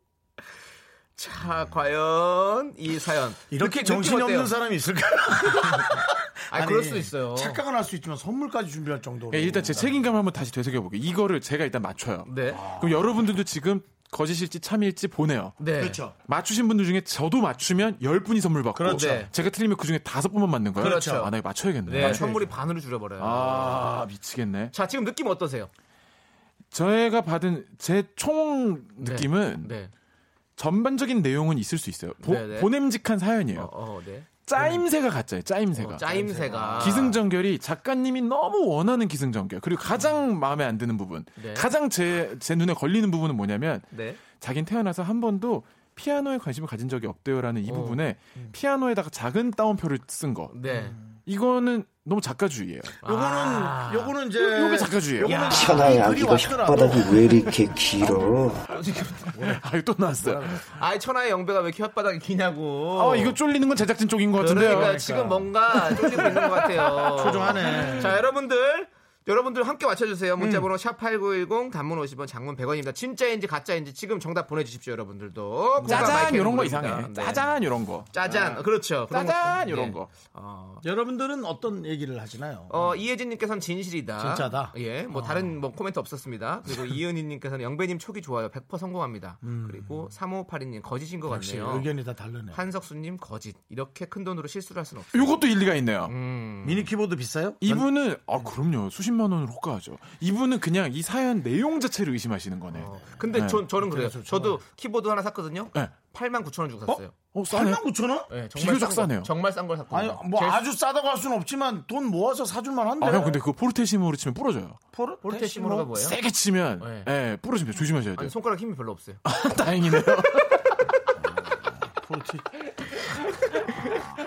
자, 과연 이 사연 이렇게 정신이 어때요? 없는 사람이 있을까요? 아니, 그럴 수도 있어요. 착각은 할 수 있지만 선물까지 준비할 정도로. 예, 일단 제 책임감을 한번 다시 되새겨볼게요. 이거를 제가 일단 맞춰요. 네. 그럼 여러분들도 지금 거짓일지 참일지 보내요. 네. 그렇죠. 맞추신 분들 중에 저도 맞추면 10분이 선물 받고 그렇죠. 네. 제가 틀리면 그 중에 다섯 분만 맞는 거예요. 그렇죠. 아, 나 이거 맞춰야겠네. 네, 선물이 반으로 줄여버려요. 아, 미치겠네. 자, 지금 느낌 어떠세요? 저희가 받은 제총 네. 느낌은 네. 전반적인 내용은 있을 수 있어요. 보, 네, 네. 보냄직한 사연이에요. 어, 네. 짜임새가 가짜예요. 짜임새가. 어, 짜임새가. 기승전결이 작가님이 너무 원하는 기승전결 그리고 가장 마음에 안 드는 부분 네. 가장 제, 제 눈에 걸리는 부분은 뭐냐면 네. 자긴 태어나서 한 번도 피아노에 관심을 가진 적이 없대요라는 이 어. 부분에 피아노에다가 작은 따옴표를 쓴 거 네. 이거는 너무 작가주의예요. 요거는 아. 요거는 이제 요- 요게 작가주의예요. 요거는 천하의 글이 아기가 왔더라도 혓바닥이 왜 이렇게 길어? 아, 또 나왔어요. 아이 천하의 영배가 왜 이렇게 혓바닥이 기냐고. 아, 이거 쫄리는 건 제작진 쪽인 것 같은데요. 그러니까 지금 뭔가 쫄리고 있는 것 같아요. 초조하네. 자, 여러분들. 여러분들 함께 맞춰주세요. 문자번호 샵8910 단문 50원 장문 100원입니다. 진짜인지 가짜인지 지금 정답 보내주십시오. 여러분들도. 짜잔 이런 거 이상해. 네. 짜잔 이런 거. 짜잔. 그렇죠. 그런 짜잔 거. 이런 예. 거. 어, 여러분들은 어떤 얘기를 하시나요? 어, 이혜진님께서는 진실이다. 진짜다? 예, 뭐 다른 뭐 코멘트 없었습니다. 그리고 이은희님께서는 영배님 촉이 좋아요. 100% 성공합니다. 그리고 3582님 거짓인 것 역시 같네요. 의견이 다 다르네. 한석수님 거짓. 이렇게 큰 돈으로 실수를 할 수는 없어요. 요것도 일리가 있네요. 음. 미니 키보드 비싸요? 이분은 아 그럼요 수십 만 원을 호가하죠. 이분은 그냥 이 사연 내용 자체를 의심하시는 거네. 어, 근데 네. 저, 저는 그래요. 저도 키보드 하나 샀거든요. 네. 8만 9천 원 주고 샀어요. 어 싸네. 89,000원? 네, 비교적 싼 거, 싸네요. 정말 싼 걸 샀거든요. 아니 뭐 제일 아주 싸다고 할 수는 없지만 돈 모아서 사줄 만 한데. 아 형 근데 그거 포르테시모로 치면 부러져요. 포르 포르테시모로가 뭐예요? 세게 치면 네. 예 부러집니다. 조심하셔야 돼요. 아니, 손가락 힘이 별로 없어요. 다행이네요. 포르티.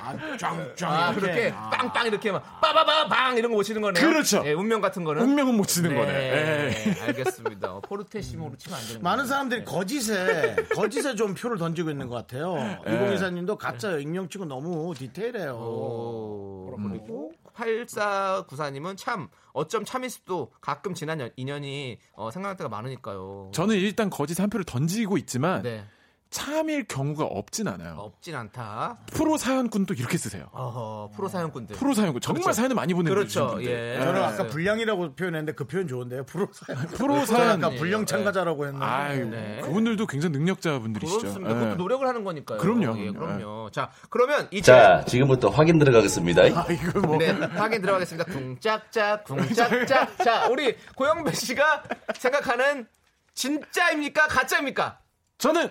아, 짱짱. 아, 이렇게. 그렇게 아. 빵빵 이렇게 막 빠바바방 이런 거 못 치는 거네요. 그렇죠. 예, 운명 같은 거는. 운명은 못 치는 거네. 네, 예. 알겠습니다. 어, 포르테시모로 치면 안 되는 많은. 사람들이 거짓에 거짓에 좀 표를 던지고 있는 것 같아요. 네. 이공이사님도 가짜 익명 치고 너무 디테일해요. 오, 그리고 8494님은 참 어쩜 참일 수도 가끔 지난 연- 인연이 어, 생각날 때가 많으니까요. 저는 일단 거짓 한 표를 던지고 있지만 네, 참일 경우가 없진 않아요. 없진 않다. 프로 사연꾼도 이렇게 쓰세요. 어허, 프로 사연꾼들. 프로 사연꾼 정말 그렇죠. 사연을 많이 보내주신 그렇죠. 분들. 예. 저는 네. 아까 불량이라고 표현했는데 그 표현 좋은데요. 프로 사연. 프로 저는 사연. 아까 불량 참가자라고 했는데. 아유, 네. 그분들도 굉장히 능력자분들이시죠. 그렇습니다. 예. 그것도 노력을 하는 거니까요. 그럼요, 예, 그럼요. 그럼요. 자, 그러면 이제 자, 지금부터 확인 들어가겠습니다. 아, 이거 뭐. 네, 확인 들어가겠습니다. 쿵짝짝, 쿵짝짝. 자, 우리 고영배 씨가 생각하는 진짜입니까? 가짜입니까? 저는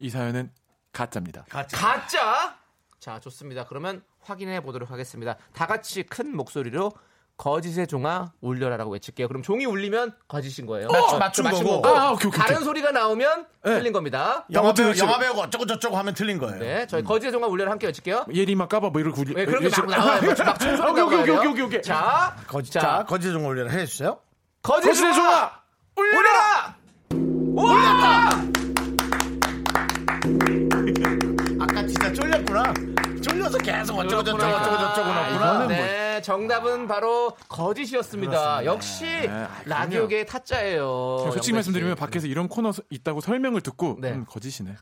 이 사연은 가짜입니다. 가짜. 자, 좋습니다. 그러면 확인해 보도록 하겠습니다. 다 같이 큰 목소리로 거짓의 종아 울려라라고 외칠게요. 그럼 종이 울리면 거짓인 거예요. 맞춤, 맞춤 그 거고. 아, 오케이, 오케이, 다른 오케이. 소리가 나오면 네. 틀린 겁니다. 영화 배우, 어떻게 영화 배우가 어쩌고 저쩌고 하면 틀린 거예요. 네, 저희 거짓의 종아 울려라 함께 외칠게요. 예리마 까봐 뭐 이렇게 굴리. 네, 그렇게 막 나와요. 막, 막 총소리 오케이, 오케이. 오케이, 오케이, 오케이. 자, 거짓, 자, 자, 거짓 좀 올려라 해주세요. 거짓의 거짓의 종아 울려라! 울렸다! 진짜 쫄렸구나. 쫄려서 계속 어쩌고 저쩌고 어쩌고 저쩌고 아, 넣었구나. 네, 정답은 바로 거짓이었습니다. 역시 아, 라디오계의 타짜예요. 솔직히. 말씀드리면 밖에서 이런 코너 있다고 설명을 듣고 네. 음, 거짓이네.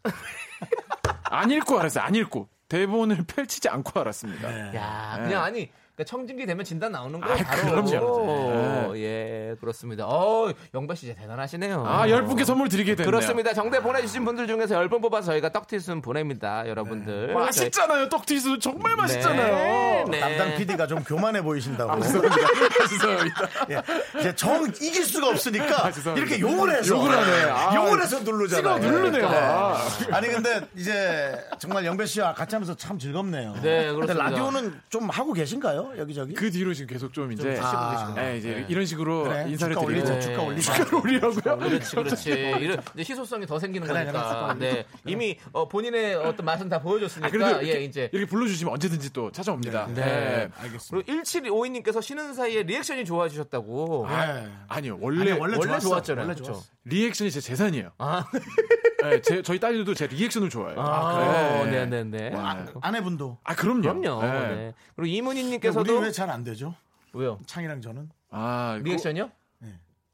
안 읽고 알았어요. 안 읽고 대본을 펼치지 않고 알았습니다. 야, 네. 그냥 아니 그러니까 청진기 되면 진단 나오는 거예요. 아, 바로. 그럼요. 네. 예, 그렇습니다. 어, 영배 씨 진짜 대단하시네요. 아, 열 분께 선물 드리게 됐네요. 그렇습니다. 정답 보내주신 분들 중에서 열 분 뽑아서 저희가 떡티순 보냅니다, 여러분들. 네. 맛있잖아요. 떡튀수 정말 맛있잖아요. 네. 담당 PD가 좀 교만해 보이신다고. 죄송합니다. 예. 이제 정 이길 수가 없으니까 아, 죄송합니다. 이렇게 욕을 해서 욕을 하네. 아, 욕을 해서 누르잖아요. 찍어 누르네요. 아. 아니 근데 이제 정말 영배 씨와 같이 하면서 참 즐겁네요. 네, 근데 그렇습니다. 라디오는 좀 하고 계신가요? 여기저기? 그 뒤로 지금 계속 좀 이제 쉬고 아. 네, 이제 네. 이런 식으로 그래, 인사를 주가 드리고 올리자, 주가 올리자. 주가를 올리라고요? 그렇지, 그렇지. 이런 이제 희소성이 더 생기는 그래, 거니까. 그래, 네, 이미 어, 본인의 어떤 맛은 다 보여줬으니까. 아, 그래도 이렇게, 예, 이제. 이렇게 불러주시면 언제든지 또 찾아옵니다. 네. 네. 알겠습니다. 그리고 1752님께서 쉬는 사이에 리액션이 좋아지셨다고. 네. 아니요, 원래, 아니, 원래 원래 좋았어. 좋았잖아요. 원래? 좋았어. 리액션이 제 재산이에요. 아, 네, 제, 저희 딸들도 제 리액션을 좋아해요. 아, 네. 네, 네, 네. 아, 아내분도 아, 그럼요. 그럼요. 네. 네. 그리고 이문희님께서 도왜잘 안 되죠? 왜요? 창이랑 저는 아, 리액션이요?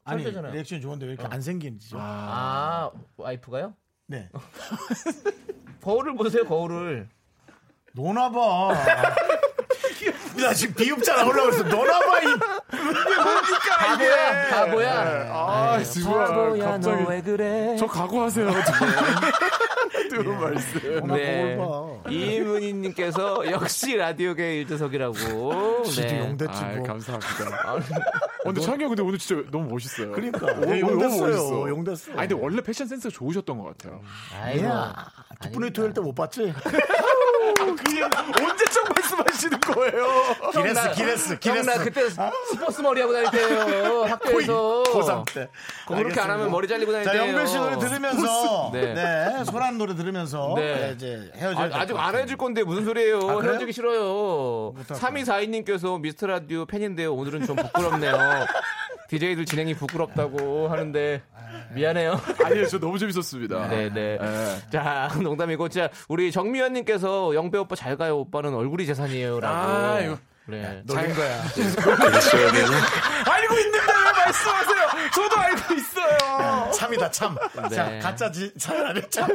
아니 되잖아요. 리액션이 좋은데 왜 이렇게 안 생기는지죠? 아, 와이프가요? 네. 거울을 보세요, 거울을. 노나봐. 나 지금 비읍자 나오려고 그랬어. 노나봐 이 바보야, 바보야. 아, 지금 바보야, 갑자기 너왜 그래? 저 각오하세요. 뜨거운 말씀. 네. 이문희님께서 역시 라디오계 일조석이라고. 지도 용됐지 아, 뭐. 감사합니다. 어, 근데 창희 형 근데 오늘 진짜 너무 멋있어요. 그러니까. 오, 네, 너무 용됐어요. 멋있어. 용됐어. 아니 근데 원래 패션 센스가 좋으셨던 것 같아요. 아이고. 야, 뒷분의 토요일 때 못 봤지? 그게 언제적 말씀하시는 거예요? 기레스, 기레스, 기레스. 형나 그때 스포츠 머리 하고 다닐 때요 학교에서. 고3 때. 그렇게 안 하면 머리 잘리고 다닐 자, 때요. 영배 씨 노래 들으면서, 네. 네, 소란 노래 들으면서, 네. 네, 이제 헤어져야 아, 아직 안 해줄 건데 무슨 소리예요? 아? 헤어지기 싫어요. 3242님께서 미스터 라디오 팬인데요. 오늘은 좀 부끄럽네요. DJ들 진행이 부끄럽다고 하는데 미안해요. 아니요, 저 너무 재밌었습니다. 네네. 네. 자, 농담이고, 자, 우리 정미연님께서 영배 오빠 잘 가요. 오빠는 얼굴이 재산이에요라고. 아, 이거. 네. 놀린 거야. 알고 있는데 왜 말씀하세요? 저도 알고 있어요. 참이다, 참. 네. 자, 가짜 지, 참 아니야, 참.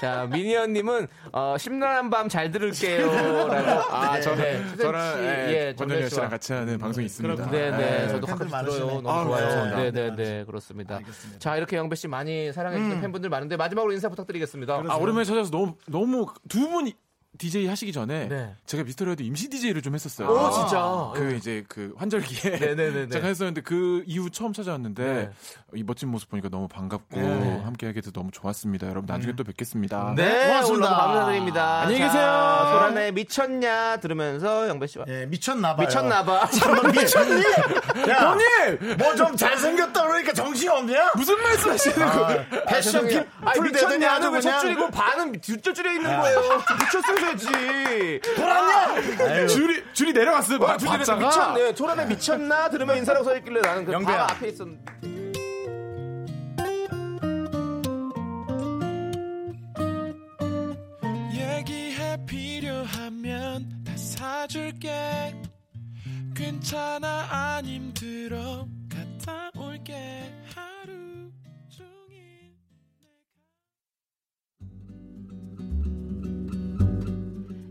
자, 미니언님은 어, 심란한 밤 잘 들을게요라고. 아, 네. 저는 네. 저랑 씨, 예, 정대 씨랑. 같이 하는 방송이 있습니다. 네, 네, 저도 가끔. 들어요. 너무 아, 좋아요. 감사합니다. 네, 네, 네, 그렇습니다. 자, 이렇게 영배 씨 많이 사랑해주는 팬분들 많은데 마지막으로 인사 부탁드리겠습니다. 아, 오랜만에 찾아서 너무 너무 두 분이 DJ 하시기 전에 네. 제가 미스터라디오 임시 DJ를 좀 했었어요. 오, 진짜? 그 이제 그 환절기에 네네네네. 제가 했었는데 그 이후 처음 찾아왔는데 네. 이 멋진 모습 보니까 너무 반갑고 네. 함께 하게 돼서 너무 좋았습니다. 여러분 나중에 또 뵙겠습니다. 네, 고맙습니다. 오늘 감사드립니다. 안녕히 자, 계세요. 소란의 미쳤냐 들으면서 영배 씨와 예, 미쳤나봐요. 미쳤나봐. 너 미쳤니? 야, 형님! 뭐 좀 잘생겼다 그러니까 정신이 없냐? 무슨 말씀 하시는 거예요? 패션. 아니, 픽풀 미쳤냐? 아주 왜 그냥 첫줄이고 반은 뒷줄 줄에 있는 거예요. 붙 였어야지. 돌았냐? 줄이 줄이 내려갔어요. 아, 막 줄이 박자가. 미쳤네. 소란에 미쳤나? 들으면 인사라고 서 있길래 나는 그 영배야. 바로 앞에 있었는데. 얘기해 필요하면 다 사줄게 괜찮아 안 힘들어 갔다 올게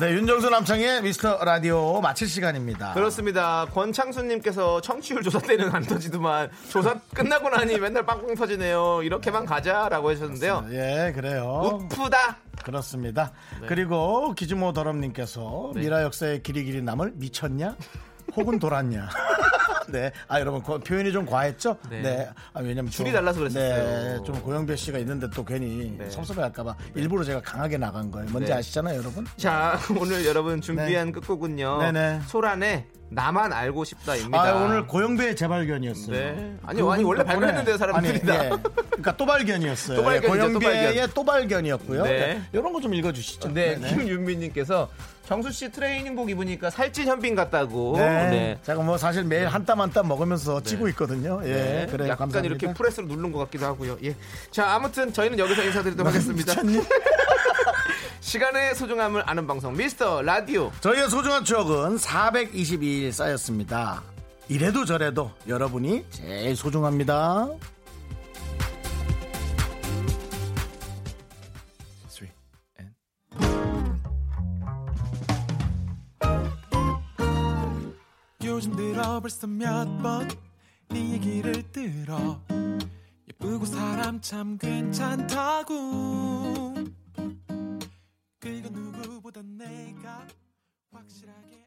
네, 윤정수 남창의 미스터 라디오 마칠 시간입니다. 그렇습니다. 권창수님께서 청취율 조사 때는 안 터지더만 조사 끝나고 나니 맨날 빵빵 터지네요. 이렇게만 가자라고 하셨는데요. 예, 그래요. 우프다. 그렇습니다. 네. 그리고 기즈모 더럽님께서 미라 역사의 길이 길이 남을 미쳤냐? 혹은 돌았냐? 네. 아, 여러분, 그 표현이 좀 과했죠? 네. 네. 아, 왜냐면 줄이 좀- 달라서 그랬었어요. 네. 좀 고영배 씨가 있는데 또 괜히 네. 섭섭해 할까봐 일부러 제가 강하게 나간 거예요. 뭔지 네. 아시잖아요, 여러분? 자, 오늘 여러분 준비한 끝곡은요. 네네. 소란의 나만 알고 싶다입니다. 아, 오늘 고영배의 재발견이었어요. 네. 아니, 아니, 원래 발견했는데, 사람들이 다. 아니, 예. 그러니까 또 발견이었어요. 또 발견이죠, 또 고영배의 발견. 또 발견 이었고요. 네. 네. 이런 거 좀 읽어주시죠. 네, 네네. 김윤민님께서 정수 씨 트레이닝복 입으니까 살찐 현빈 같다고. 네. 제가 뭐 사실 매일 한 땀 한 땀 먹으면서 찌고 있거든요. 예, 네, 그래요. 약간 감사합니다. 이렇게 프레스로 누른 것 같기도 하고요. 예. 자, 아무튼 저희는 여기서 인사드리도록 하겠습니다. 시간의 소중함을 아는 방송 미스터 라디오. 저희의 소중한 추억은 422일 쌓였습니다. 이래도 저래도 여러분이 제일 소중합니다. 요즘 들어 벌써 몇 번 네 얘기를 들어. 예쁘고 사람 참 괜찮다고. 그건 누구보다 내가 확실하게